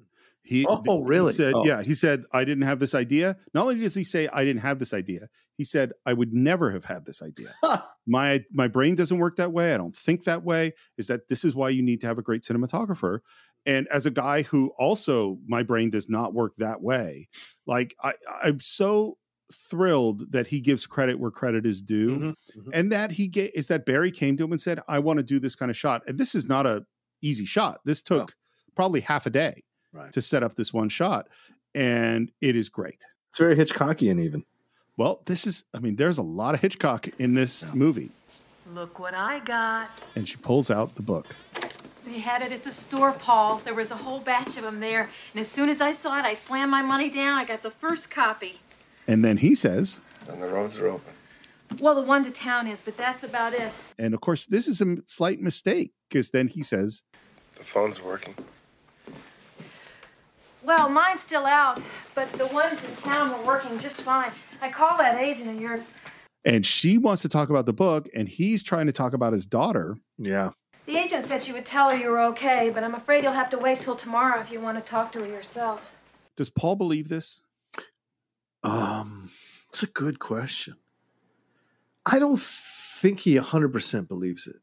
He, Oh, really? He said, Oh. yeah, he said, I didn't have this idea. Not only does he say I didn't have this idea, he said, I would never have had this idea. my my brain doesn't work that way. I don't think that way. Is that this is why you need to have a great cinematographer. And as a guy who also my brain does not work that way, like I, I'm so thrilled that he gives credit where credit is due, mm-hmm, mm-hmm. and that he get, is that Barry came to him and said, "I want to do this kind of shot." And this is not a easy shot. This took probably half a day Right. to set up this one shot, and it is great. It's very Hitchcockian, even. Well, this is, I mean, there's a lot of Hitchcock in this movie. Look what I got. And she pulls out the book. They had it at the store, Paul. There was a whole batch of them there. And as soon as I saw it, I slammed my money down. I got the first copy. And then he says, And the roads are open. Well, the one to town is, but that's about it. and of course, this is a slight mistake because then he says, The phone's working. Well, mine's still out, but the ones in town were working just fine. I call that agent of yours. and she wants to talk about the book, and he's trying to talk about his daughter. Yeah. The agent said she would tell her you were okay, but I'm afraid you'll have to wait till tomorrow if you want to talk to her yourself. Does Paul believe this? Um, it's a good question. I don't think he 100% believes it.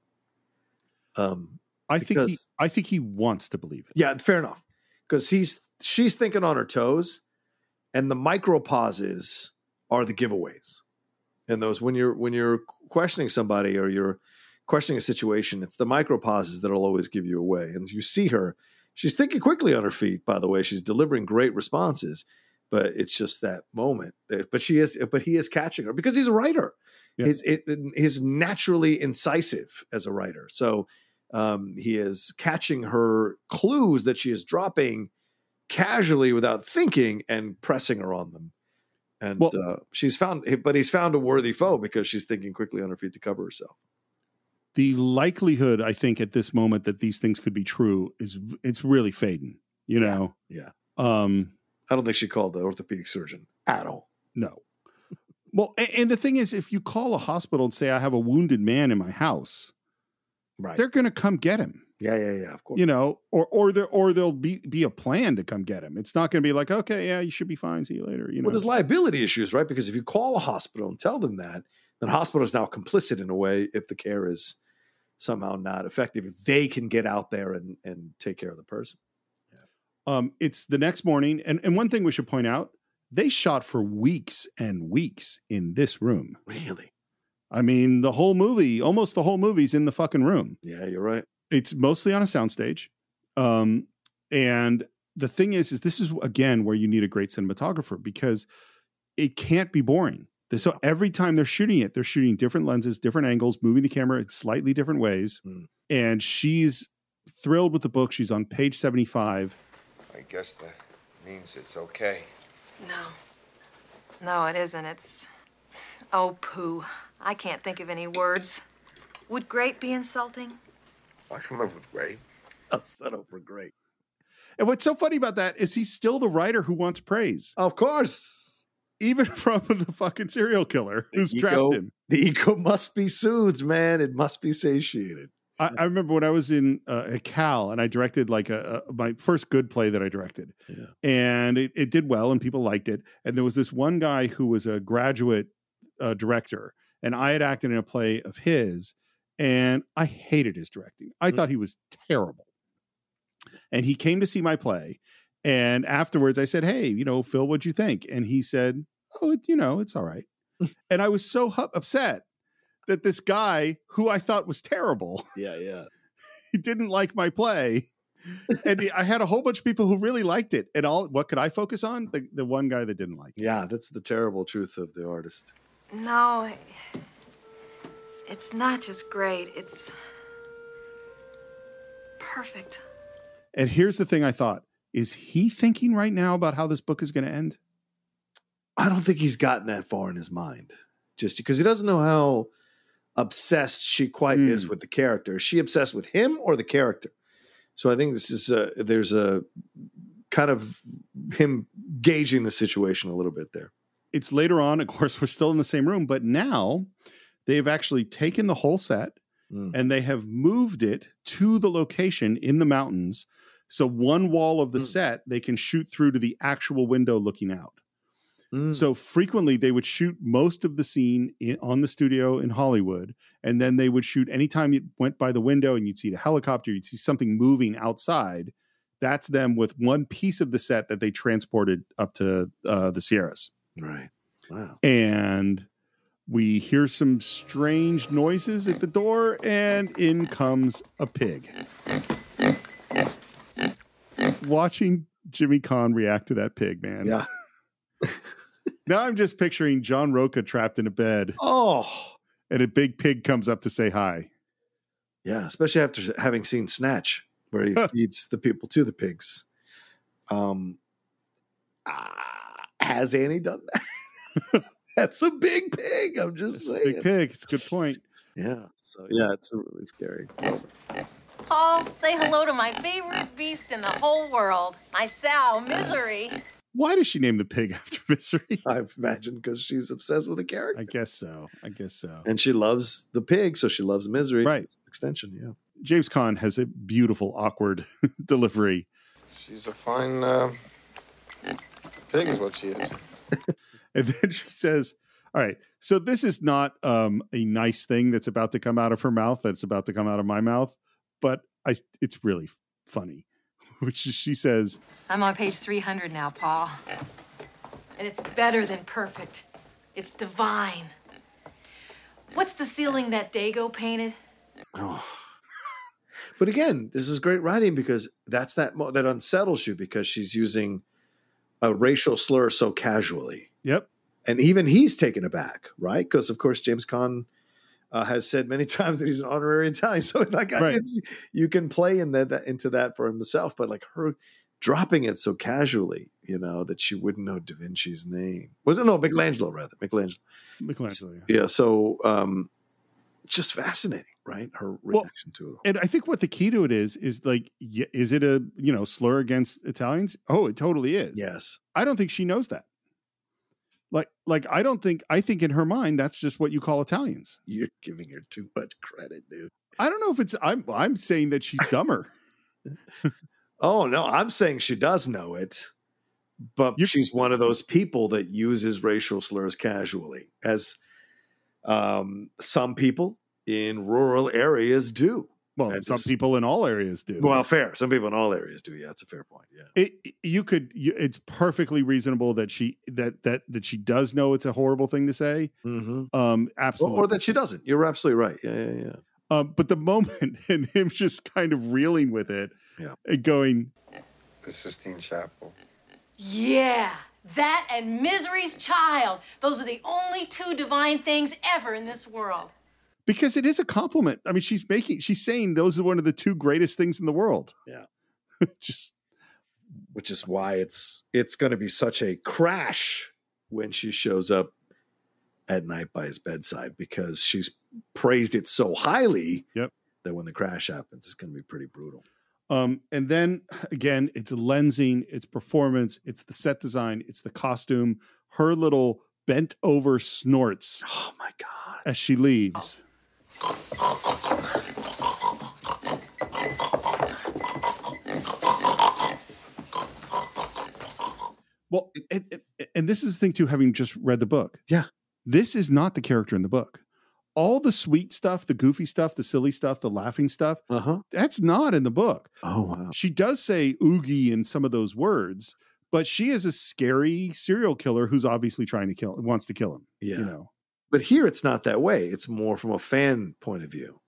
Um, I think he, I think he wants to believe it. yeah, fair enough. Because he's she's thinking on her toes, and the micro pauses are the giveaways. And those when you're when you're questioning somebody or you're questioning a situation, it's the micro pauses that'll always give you away. And you see her, she's thinking quickly on her feet. By the way, she's delivering great responses, but it's just that moment. Uh, But she is, but he is catching her because he's a writer. Yeah. He's it, he's naturally incisive as a writer. So um, he is catching her clues that she is dropping casually without thinking and pressing her on them. And Well- uh, she's found, but he's found a worthy foe because she's thinking quickly on her feet to cover herself. The likelihood, I think, at this moment that these things could be true is it's really fading. You know, Yeah. um, I don't think she called the orthopedic surgeon at all. No. Well, a- and the thing is, if you call a hospital and say, I have a wounded man in my house, Right. they're going to come get him. Yeah, yeah, yeah. Of course. You know, or or there or there'll be be a plan to come get him. It's not going to be like, okay, yeah, you should be fine. See you later. You know, Well, there's liability issues, right? Because if you call a hospital and tell them that, then hospital is now complicit in a way if the care is somehow not effective. If they can get out there and and take care of the person. Yeah. um, it's the next morning, and and one thing we should point out, they shot for weeks and weeks in this room. Really? I mean, the whole movie, almost the whole movie's in the fucking room. Yeah, you're right. It's mostly on a soundstage. Um, and the thing is, is this is again where you need a great cinematographer because it can't be boring. So every time they're shooting it, they're shooting different lenses, different angles, moving the camera in slightly different ways. Mm. And she's thrilled with the book. She's on page 75. I guess that means it's okay. No. No, it isn't. It's. Oh, pooh. I can't think of any words. Would great be insulting? I can live with great. I'll settle for great. And what's so funny about that is he's still the writer who wants praise, Of course. even from the fucking serial killer who's The trapped ego- him. The ego must be soothed, man. It must be satiated. I, I remember when I was in uh, at Cal and I directed like a, a my first good play that I directed, Yeah. and it, it did well and people liked it. And there was this one guy who was a graduate uh, director, and I had acted in a play of his, and I hated his directing. I mm. thought he was terrible. And he came to see my play, and afterwards I said, "Hey, you know, Phil, what'd you think?" And he said, "Oh, it, you know, it's all right." and I was so hu- upset that this guy who I thought was terrible Yeah, yeah. he didn't like my play. and I had a whole bunch of people who really liked it. And all what could I focus on? The the one guy that didn't like it. Yeah, that's the terrible truth of the artist. No. It's not just great, it's. perfect. And here's the thing I thought. Is he thinking right now about how this book is going to end? I don't think he's gotten that far in his mind, just because he doesn't know how obsessed she quite Hmm. is with the character. Is she obsessed with him or the character? So I think this is a, there's a kind of him gauging the situation a little bit there. It's later on, of course, we're still in the same room, but now they've actually taken the whole set Mm. and they have moved it to the location in the mountains. So one wall of the set they can shoot through to the actual window looking out. Mm. So frequently they would shoot most of the scene in, on the studio in Hollywood, and then they would shoot anytime you went by the window and you'd see the helicopter, you'd see something moving outside. That's them with one piece of the set that they transported up to uh, the Sierras. Right. Wow. And we hear some strange noises at the door, and in comes a pig. Watching Jimmy Caan react to that pig, man. Yeah. now I'm just picturing John Rocha trapped in a bed, Oh, and a big pig comes up to say hi. yeah. Especially after having seen Snatch, where he feeds the people to the pigs. Um, ah, has Annie done that? That's a big pig. I'm just saying. Big pig. It's a good point. Yeah. So yeah, it's a really scary. Paul, say hello to my favorite beast in the whole world, my sow, Misery. Why does she name the pig after Misery? I've imagined because she's obsessed with the character. I guess so. I guess so. and she loves the pig, so she loves misery. Right. It's extension, yeah. James Caan has a beautiful, awkward delivery. She's a fine uh, pig, is what she is. And then she says, All right, so this is not um, a nice thing that's about to come out of her mouth, that's about to come out of my mouth, but I, it's really funny. Which is, she says, I'm on page 300 now, Paul. And it's better than perfect. It's divine. What's the ceiling that Dago painted? Oh. But again, this is great writing because that's that mo- that unsettles you because she's using a racial slur so casually. Yep. And even he's taken aback, right? Because of course James Caan uh, has said many times that he's an honorary Italian, so like Right. it's, you can play in that, that into that for himself. But like her dropping it so casually, you know, that she wouldn't know Da Vinci's name. Was it no Michelangelo rather Michelangelo? Michelangelo. Yeah. So um, it's just fascinating, right? Her reaction to it. and I think what the key to it is, is like, is it a, you know, slur against Italians? Oh, it totally is. Yes. I don't think she knows that. Like, like I don't think, I think in her mind, that's just what you call Italians. You're giving her too much credit, dude. I don't know if it's, I'm, I'm saying that she's dumber. Oh no, I'm saying she does know it, but she's one of those people that uses racial slurs casually, as um, some people in rural areas do. Well, And some just- people in all areas do. Well, fair. Some people in all areas do. Yeah, that's a fair point. Yeah. it, you could you, it's perfectly reasonable that she that that that she does know it's a horrible thing to say Mm-hmm. um Or, absolutely or that she doesn't. You're absolutely right. Yeah, yeah, yeah. um but the moment and him just kind of reeling with it yeah and going The Sistine Chapel. Yeah, that and Misery's Child. Those are the only two divine things ever in this world. Because it is a compliment i mean she's making she's saying those are one of the two greatest things in the world Yeah. just Which is why it's it's going to be such a crash when she shows up at night by his bedside because she's praised it so highly yep. that when the crash happens, it's going to be pretty brutal. um and then again it's lensing it's performance it's the set design it's the costume her little bent over snorts oh my god as she leaves Well, and, and- and this is the thing too, having just read the book. Yeah. This is not the character in the book. All the sweet stuff, the goofy stuff, the silly stuff, the laughing stuff, uh-huh. that's not in the book. Oh, wow. She does say oogie in some of those words, but she is a scary serial killer who's obviously trying to kill, wants to kill him. Yeah. You know, But here it's not that way. It's more from a fan point of view.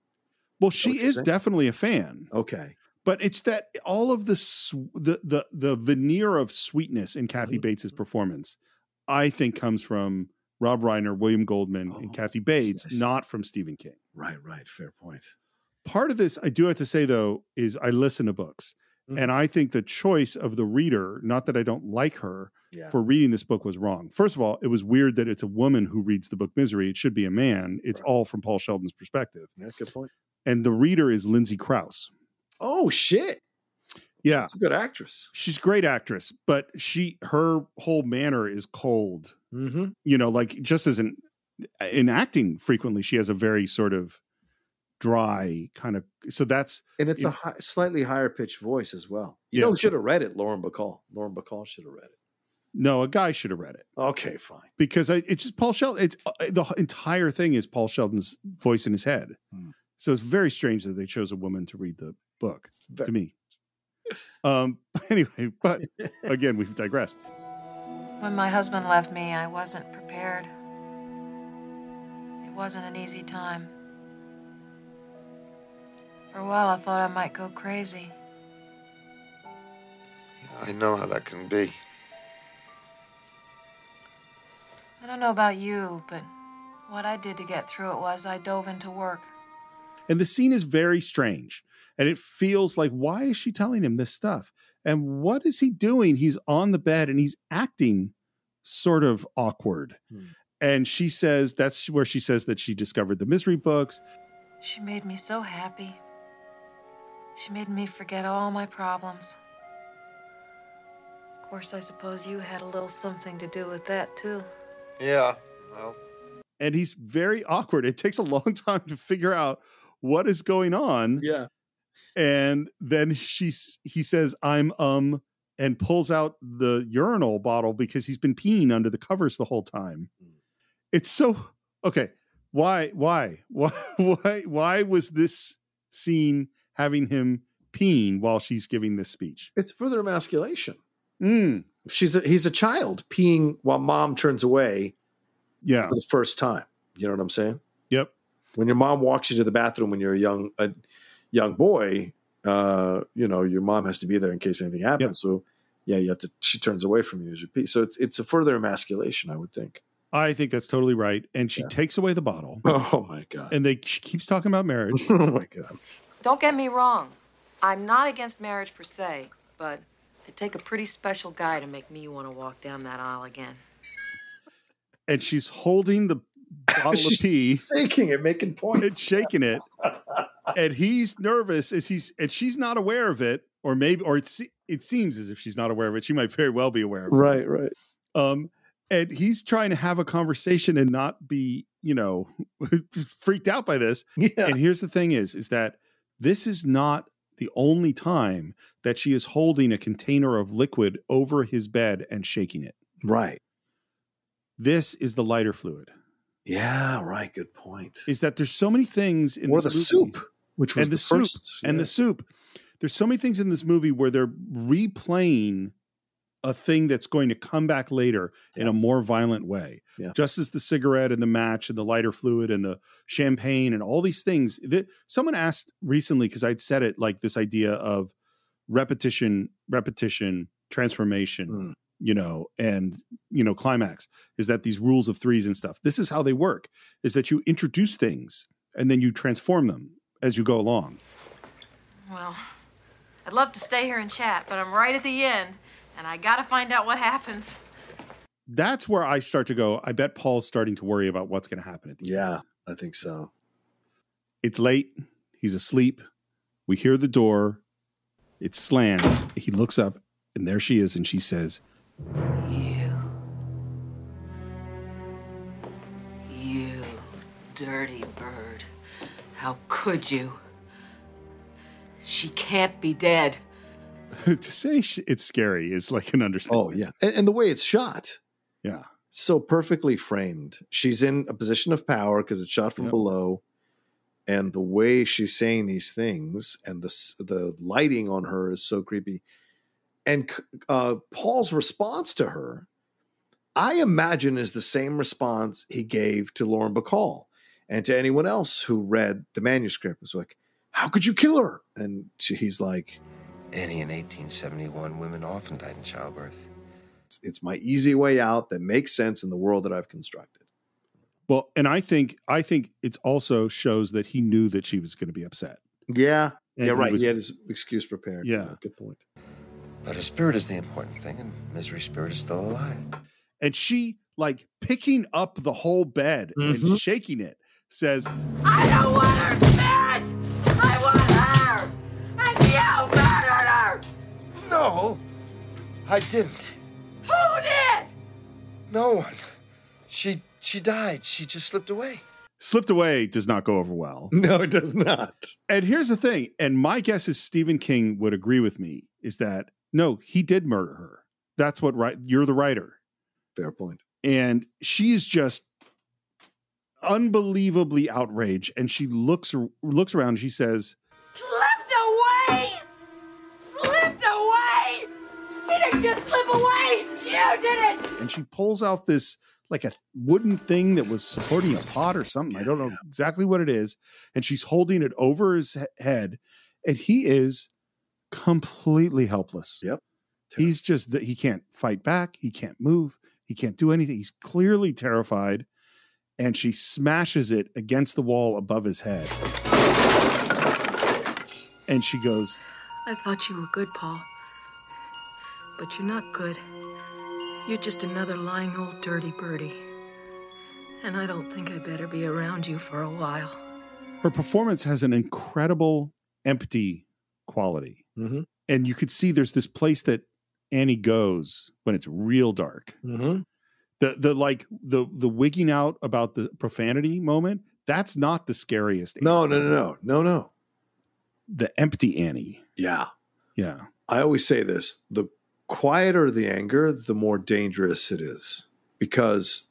well, she is saying? definitely a fan. Okay. but it's that all of the sw- the the the veneer of sweetness in Kathy Mm-hmm. Bates's performance, I think, comes from Rob Reiner, William Goldman, and Kathy Bates, not from Stephen King. Right, right. Fair point. Part of this, I do have to say though, is I listen to books, Mm-hmm. and I think the choice of the reader, not that I don't like her. Yeah. For reading this book was wrong. First of all, it was weird that it's a woman who reads the book Misery. It should be a man. It's all from Paul Sheldon's perspective. Yeah, good point. And the reader is Lindsay Crouse. Oh shit. Yeah. That's a good actress. She's a great actress, but she her whole manner is cold. Mm-hmm. You know, like just as an in acting frequently, she has a very sort of dry kind of. So that's And it's it- a high, slightly higher pitched voice as well. You Yeah. know, who should have read it. Lauren Bacall. Lauren Bacall should have read it. no. A guy should have read it. Okay, fine. because I, it's just Paul Sheldon. It's uh, the entire thing is Paul Sheldon's voice in his head. Hmm. So it's very strange that they chose a woman to read the book to me. Um. Anyway, but again, we've digressed. When my husband left me, I wasn't prepared. It wasn't an easy time. For a while, I thought I might go crazy. I know how that can be. I don't know about you, but what I did to get through it was I dove into work. And the scene is very strange, and it feels like why is she telling him this stuff? And what is he doing? He's on the bed and he's acting sort of awkward. Hmm. And she says that's where she says that she discovered the misery books. She made me so happy. She made me forget all my problems. Of course, I suppose you had a little something to do with that, too. Yeah. Well, and he's very awkward. It takes a long time to figure out what is going on. Yeah. And then she's he says, I'm um and pulls out the urinal bottle because he's been peeing under the covers the whole time. It's so okay. Why, why, why, why, why was this scene having him peeing while she's giving this speech? It's further emasculation. Mm. She's a, he's a child peeing while mom turns away. Yeah, for the first time. You know what I'm saying? Yep. When your mom walks you to the bathroom when you're a young a young boy, uh, you know your mom has to be there in case anything happens. So yeah, you have to. She turns away from you as you pee. So it's it's a further emasculation, I would think. I think that's totally right. And she takes away the bottle. Oh my god. And they she keeps talking about marriage. oh my god. Don't get me wrong. I'm not against marriage per se, but it'd take a pretty special guy to make me want to walk down that aisle again. and she's holding the bottle of pee, shaking it, making points, and shaking it, and he's nervous as he's and she's not aware of it, or maybe, or it se- it seems as if she's not aware of it. She might very well be aware of it. Right, right. Um, and he's trying to have a conversation and not be, you know, freaked out by this. Yeah. And here's the thing: is is that this is not the only time that she is holding a container of liquid over his bed and shaking it. Right. This is the lighter fluid. Yeah, right. Good point. Is that there's so many things in Or this the movie- soup, which was and the, the soup first, and the soup. There's so many things in this movie where they're replaying a thing that's going to come back later in a more violent way. Yeah. Just as the cigarette and the match and the lighter fluid and the champagne and all these things. That someone asked recently because I'd said it like this idea of repetition, repetition, transformation, Hmm. you know, and you know, climax is that these rules of threes and stuff. This is how they work: is that you introduce things and then you transform them as you go along. Well, I'd love to stay here and chat, but I'm right at the end, and I gotta find out what happens. that's where I start to go. I bet Paul's starting to worry about what's going to happen at the Yeah, end. I think so. It's late. He's asleep. We hear the door. It slams. He looks up, and there she is, and she says, You. You dirty bird. How could you? She can't be dead. to say sh- it's scary is like an understatement. Oh yeah, and, and the way it's shot, Yeah. so perfectly framed. She's in a position of power because it's shot from Yep. below, and the way she's saying these things and the the lighting on her is so creepy. And uh, Paul's response to her, I imagine, is the same response he gave to Lauren Bacall and to anyone else who read the manuscript. It's like, "How could you kill her?" And she, he's like, Annie, in 1871, women often died in childbirth. "It's- "It's my easy way out that makes sense in the world that I've constructed." Well, and I think I think it also shows that he knew that she was going to be upset. Yeah, And yeah, he right. was- he had his excuse prepared. Yeah. good point. But a spirit is the important thing, and Misery Spirit is still alive. And she, like picking up the whole bed Mm-hmm. and shaking it, says, I don't want her No, I didn't. Who did? No one. She she died. She just slipped away. Slipped away does not go over well. No, it does not. And here's the thing, and my guess is Stephen King would agree with me, is that no, he did murder her. That's what right you're the writer. Fair point. And she's just unbelievably outraged. And she looks looks around and she says, She just slip away! You did it! and she pulls out this like a wooden thing that was supporting a pot or something. I don't know exactly what it is. And she's holding it over his head, and he is completely helpless. Yep. He's just that he can't fight back. He can't move. He can't do anything. He's clearly terrified. And she smashes it against the wall above his head. And she goes, I thought you were good, Paul. But you're not good. You're just another lying old dirty birdie. And I don't think I'd better be around you for a while. her performance has an incredible empty quality. Mm-hmm. And you could see there's this place that Annie goes when it's real dark. Mm-hmm. The the like the the wigging out about the profanity moment, that's not the scariest. No, no, no, no, no, no. The empty Annie. Yeah. Yeah. I always say this the quieter the anger, the more dangerous it is because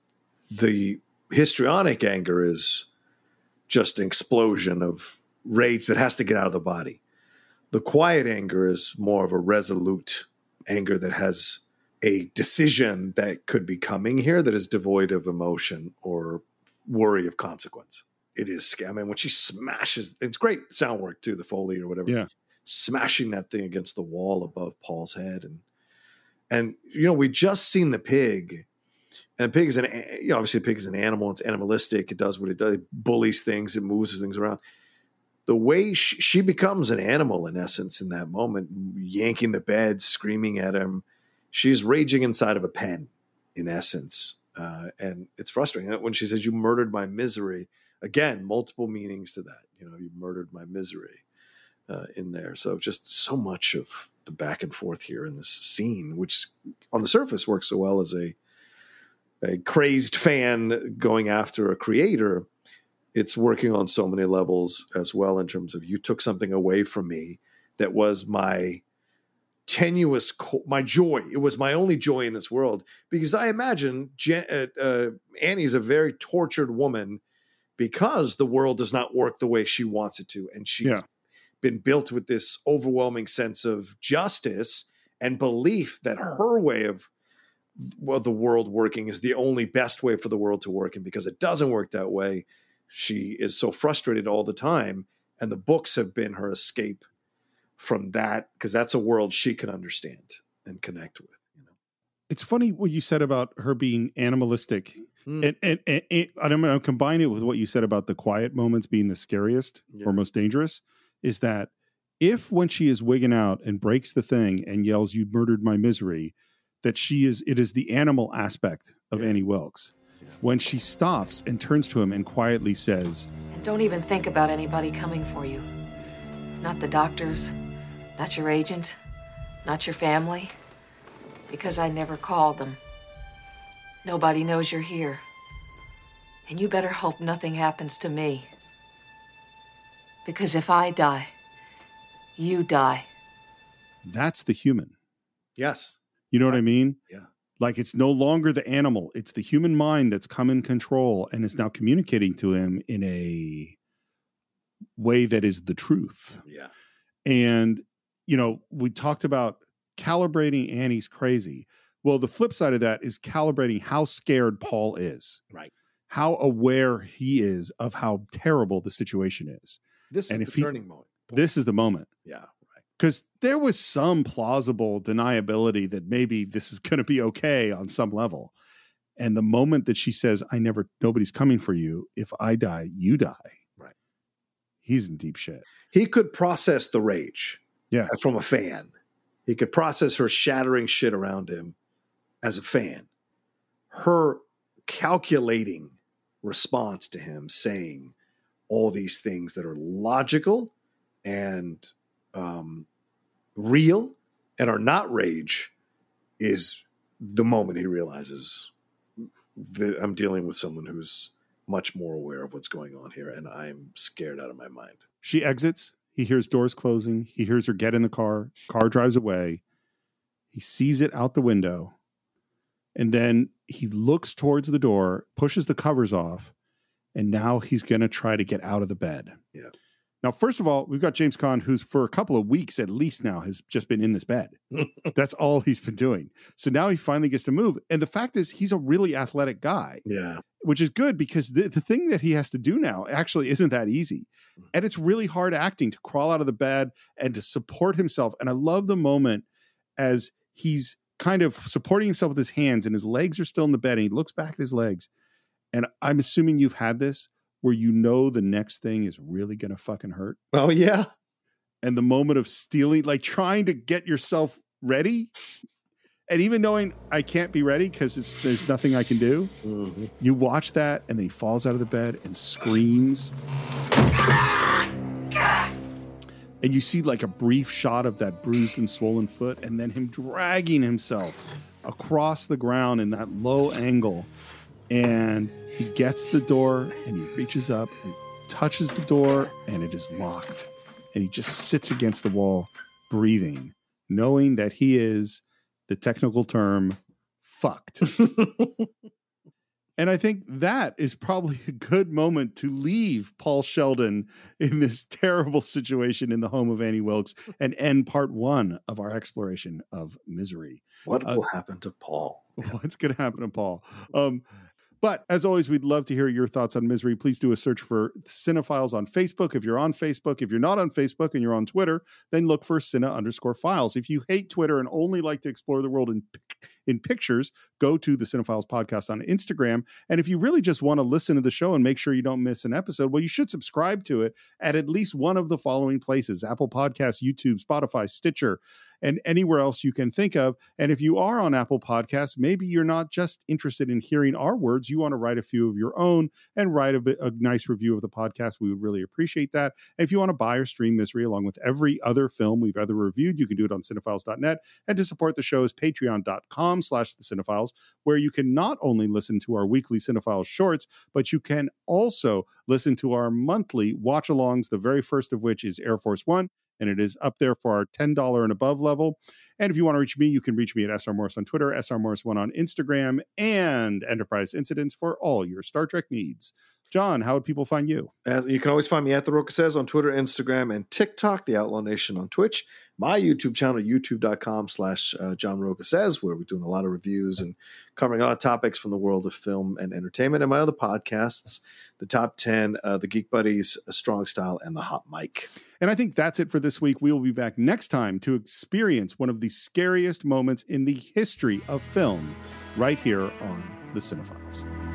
the histrionic anger is just an explosion of rage that has to get out of the body. The quiet anger is more of a resolute anger that has a decision that could be coming here that is devoid of emotion or worry of consequence. It is, I mean, when she smashes, it's great sound work too, the Foley or whatever Yeah. smashing that thing against the wall above Paul's head, and and you know we just seen the pig, and the pig is an you know, obviously a pig is an animal. It's animalistic. It does what it does. It bullies things. It moves things around. The way she, she becomes an animal in essence in that moment, yanking the bed, screaming at him, she's raging inside of a pen in essence, uh, and it's frustrating. When she says, "You murdered my misery," again, multiple meanings to that. You know, you murdered my misery uh, in there. So just so much of the back and forth here in this scene, which on the surface works so well as a a crazed fan going after a creator. It's working on so many levels as well in terms of you took something away from me that was my tenuous my joy it was my only joy in this world because i imagine Je- uh, uh, annie's a very tortured woman because the world does not work the way she wants it to and she's Yeah. Been built with this overwhelming sense of justice and belief that her way of well the world working is the only best way for the world to work and because it doesn't work that way she is so frustrated all the time and the books have been her escape from that because that's a world she can understand and connect with You know, It's funny what you said about her being animalistic. Hmm. And, and, and, and I'm going to combine it with what you said about the quiet moments being the scariest or most dangerous. Is that if when she is wigging out and breaks the thing and yells, You murdered my misery, that she is, it is the animal aspect of Annie Wilkes. When she stops and turns to him and quietly says, And don't even think about anybody coming for you. Not the doctors, not your agent, not your family. Because I never called them. Nobody knows you're here. And you better hope nothing happens to me. Because if I die, you die. That's the human. yes You know what I mean? Yeah. Like it's no longer the animal, it's the human mind that's come in control and is now communicating to him in a way that is the truth. yeah And, you know, we talked about calibrating Annie's crazy. Well, the flip side of that is calibrating how scared Paul is, right how aware he is of how terrible the situation is. This And is the he- turning moment This is the moment. yeah because there was some plausible deniability that maybe this is going to be okay on some level. And the moment that she says, I never, nobody's coming for you. If I die, you die. Right. He's in deep shit. he could process the rage Yeah. Uh, from a fan he could process her shattering shit around him as a fan her calculating response to him saying all these things that are logical and um, real and are not rage is the moment he realizes that I'm dealing with someone who's much more aware of what's going on here, and I'm scared out of my mind. She exits. He hears doors closing. He hears her get in the car. Car drives away. He sees it out the window. And then he looks towards the door, pushes the covers off, and now he's going to try to get out of the bed. Yeah. Now, first of all, we've got James Caan, who's for a couple of weeks at least now has just been in this bed. That's all he's been doing. So now he finally gets to move. And the fact is, he's a really athletic guy. Yeah. Which is good because the, the thing that he has to do now actually isn't that easy. Mm. And it's really hard acting to crawl out of the bed and to support himself. And I love the moment as he's kind of supporting himself with his hands and his legs are still in the bed and he looks back at his legs. And I'm assuming you've had this where you know the next thing is really going to fucking hurt. Oh, yeah. And the moment of stealing, like trying to get yourself ready. And even knowing I can't be ready because it's there's nothing I can do, Mm-hmm. you watch that and then he falls out of the bed and screams. And you see like a brief shot of that bruised and swollen foot, and then him dragging himself across the ground in that low angle. And he gets the door and he reaches up and touches the door, and it is locked. And he just sits against the wall, breathing, knowing that he is the technical term fucked. And I think that is probably a good moment to leave Paul Sheldon in this terrible situation in the home of Annie Wilkes and end part one of our exploration of misery. What Uh, will happen to Paul? What's going to happen to Paul? Um, but as always, we'd love to hear your thoughts on misery. Please do a search for Cine-Files on Facebook. If you're on Facebook, if you're not on Facebook and you're on Twitter, then look for Cine underscore files. If you hate Twitter and only like to explore the world in in pictures, go to the Cine-Files podcast on Instagram. And if you really just want to listen to the show and make sure you don't miss an episode, well, you should subscribe to it at at least one of the following places Apple Podcasts, YouTube, Spotify, Stitcher, and anywhere else you can think of. And if you are on Apple Podcasts, maybe you're not just interested in hearing our words, you want to write a few of your own and write a, bit, a nice review of the podcast. We would really appreciate that. And if you want to buy or stream Misery along with every other film we've ever reviewed, you can do it on cine-files.net. And to support the show is patreon.com slash the cine-files, where you can not only listen to our weekly Cine-Files shorts, but you can also listen to our monthly watch alongs, the very first of which is Air Force One and it is up there for our $10 and above level. And if you want to reach me, you can reach me at SR Morris on Twitter, SR Morris1 on Instagram, and Enterprise Incidents for all your Star Trek needs. John, how would people find you? You can always find me at The Rocha Says on Twitter, Instagram, and TikTok, The Outlaw Nation on Twitch. My YouTube channel, youtube.com slash uh, John Rocha Says, where we're doing a lot of reviews and covering a lot of topics from the world of film and entertainment. And my other podcasts, The Top 10, uh, The Geek Buddies, Strong Style, and The Hot Mic. And I think that's it for this week. We will be back next time to experience one of the scariest moments in the history of film right here on The Cine-Files.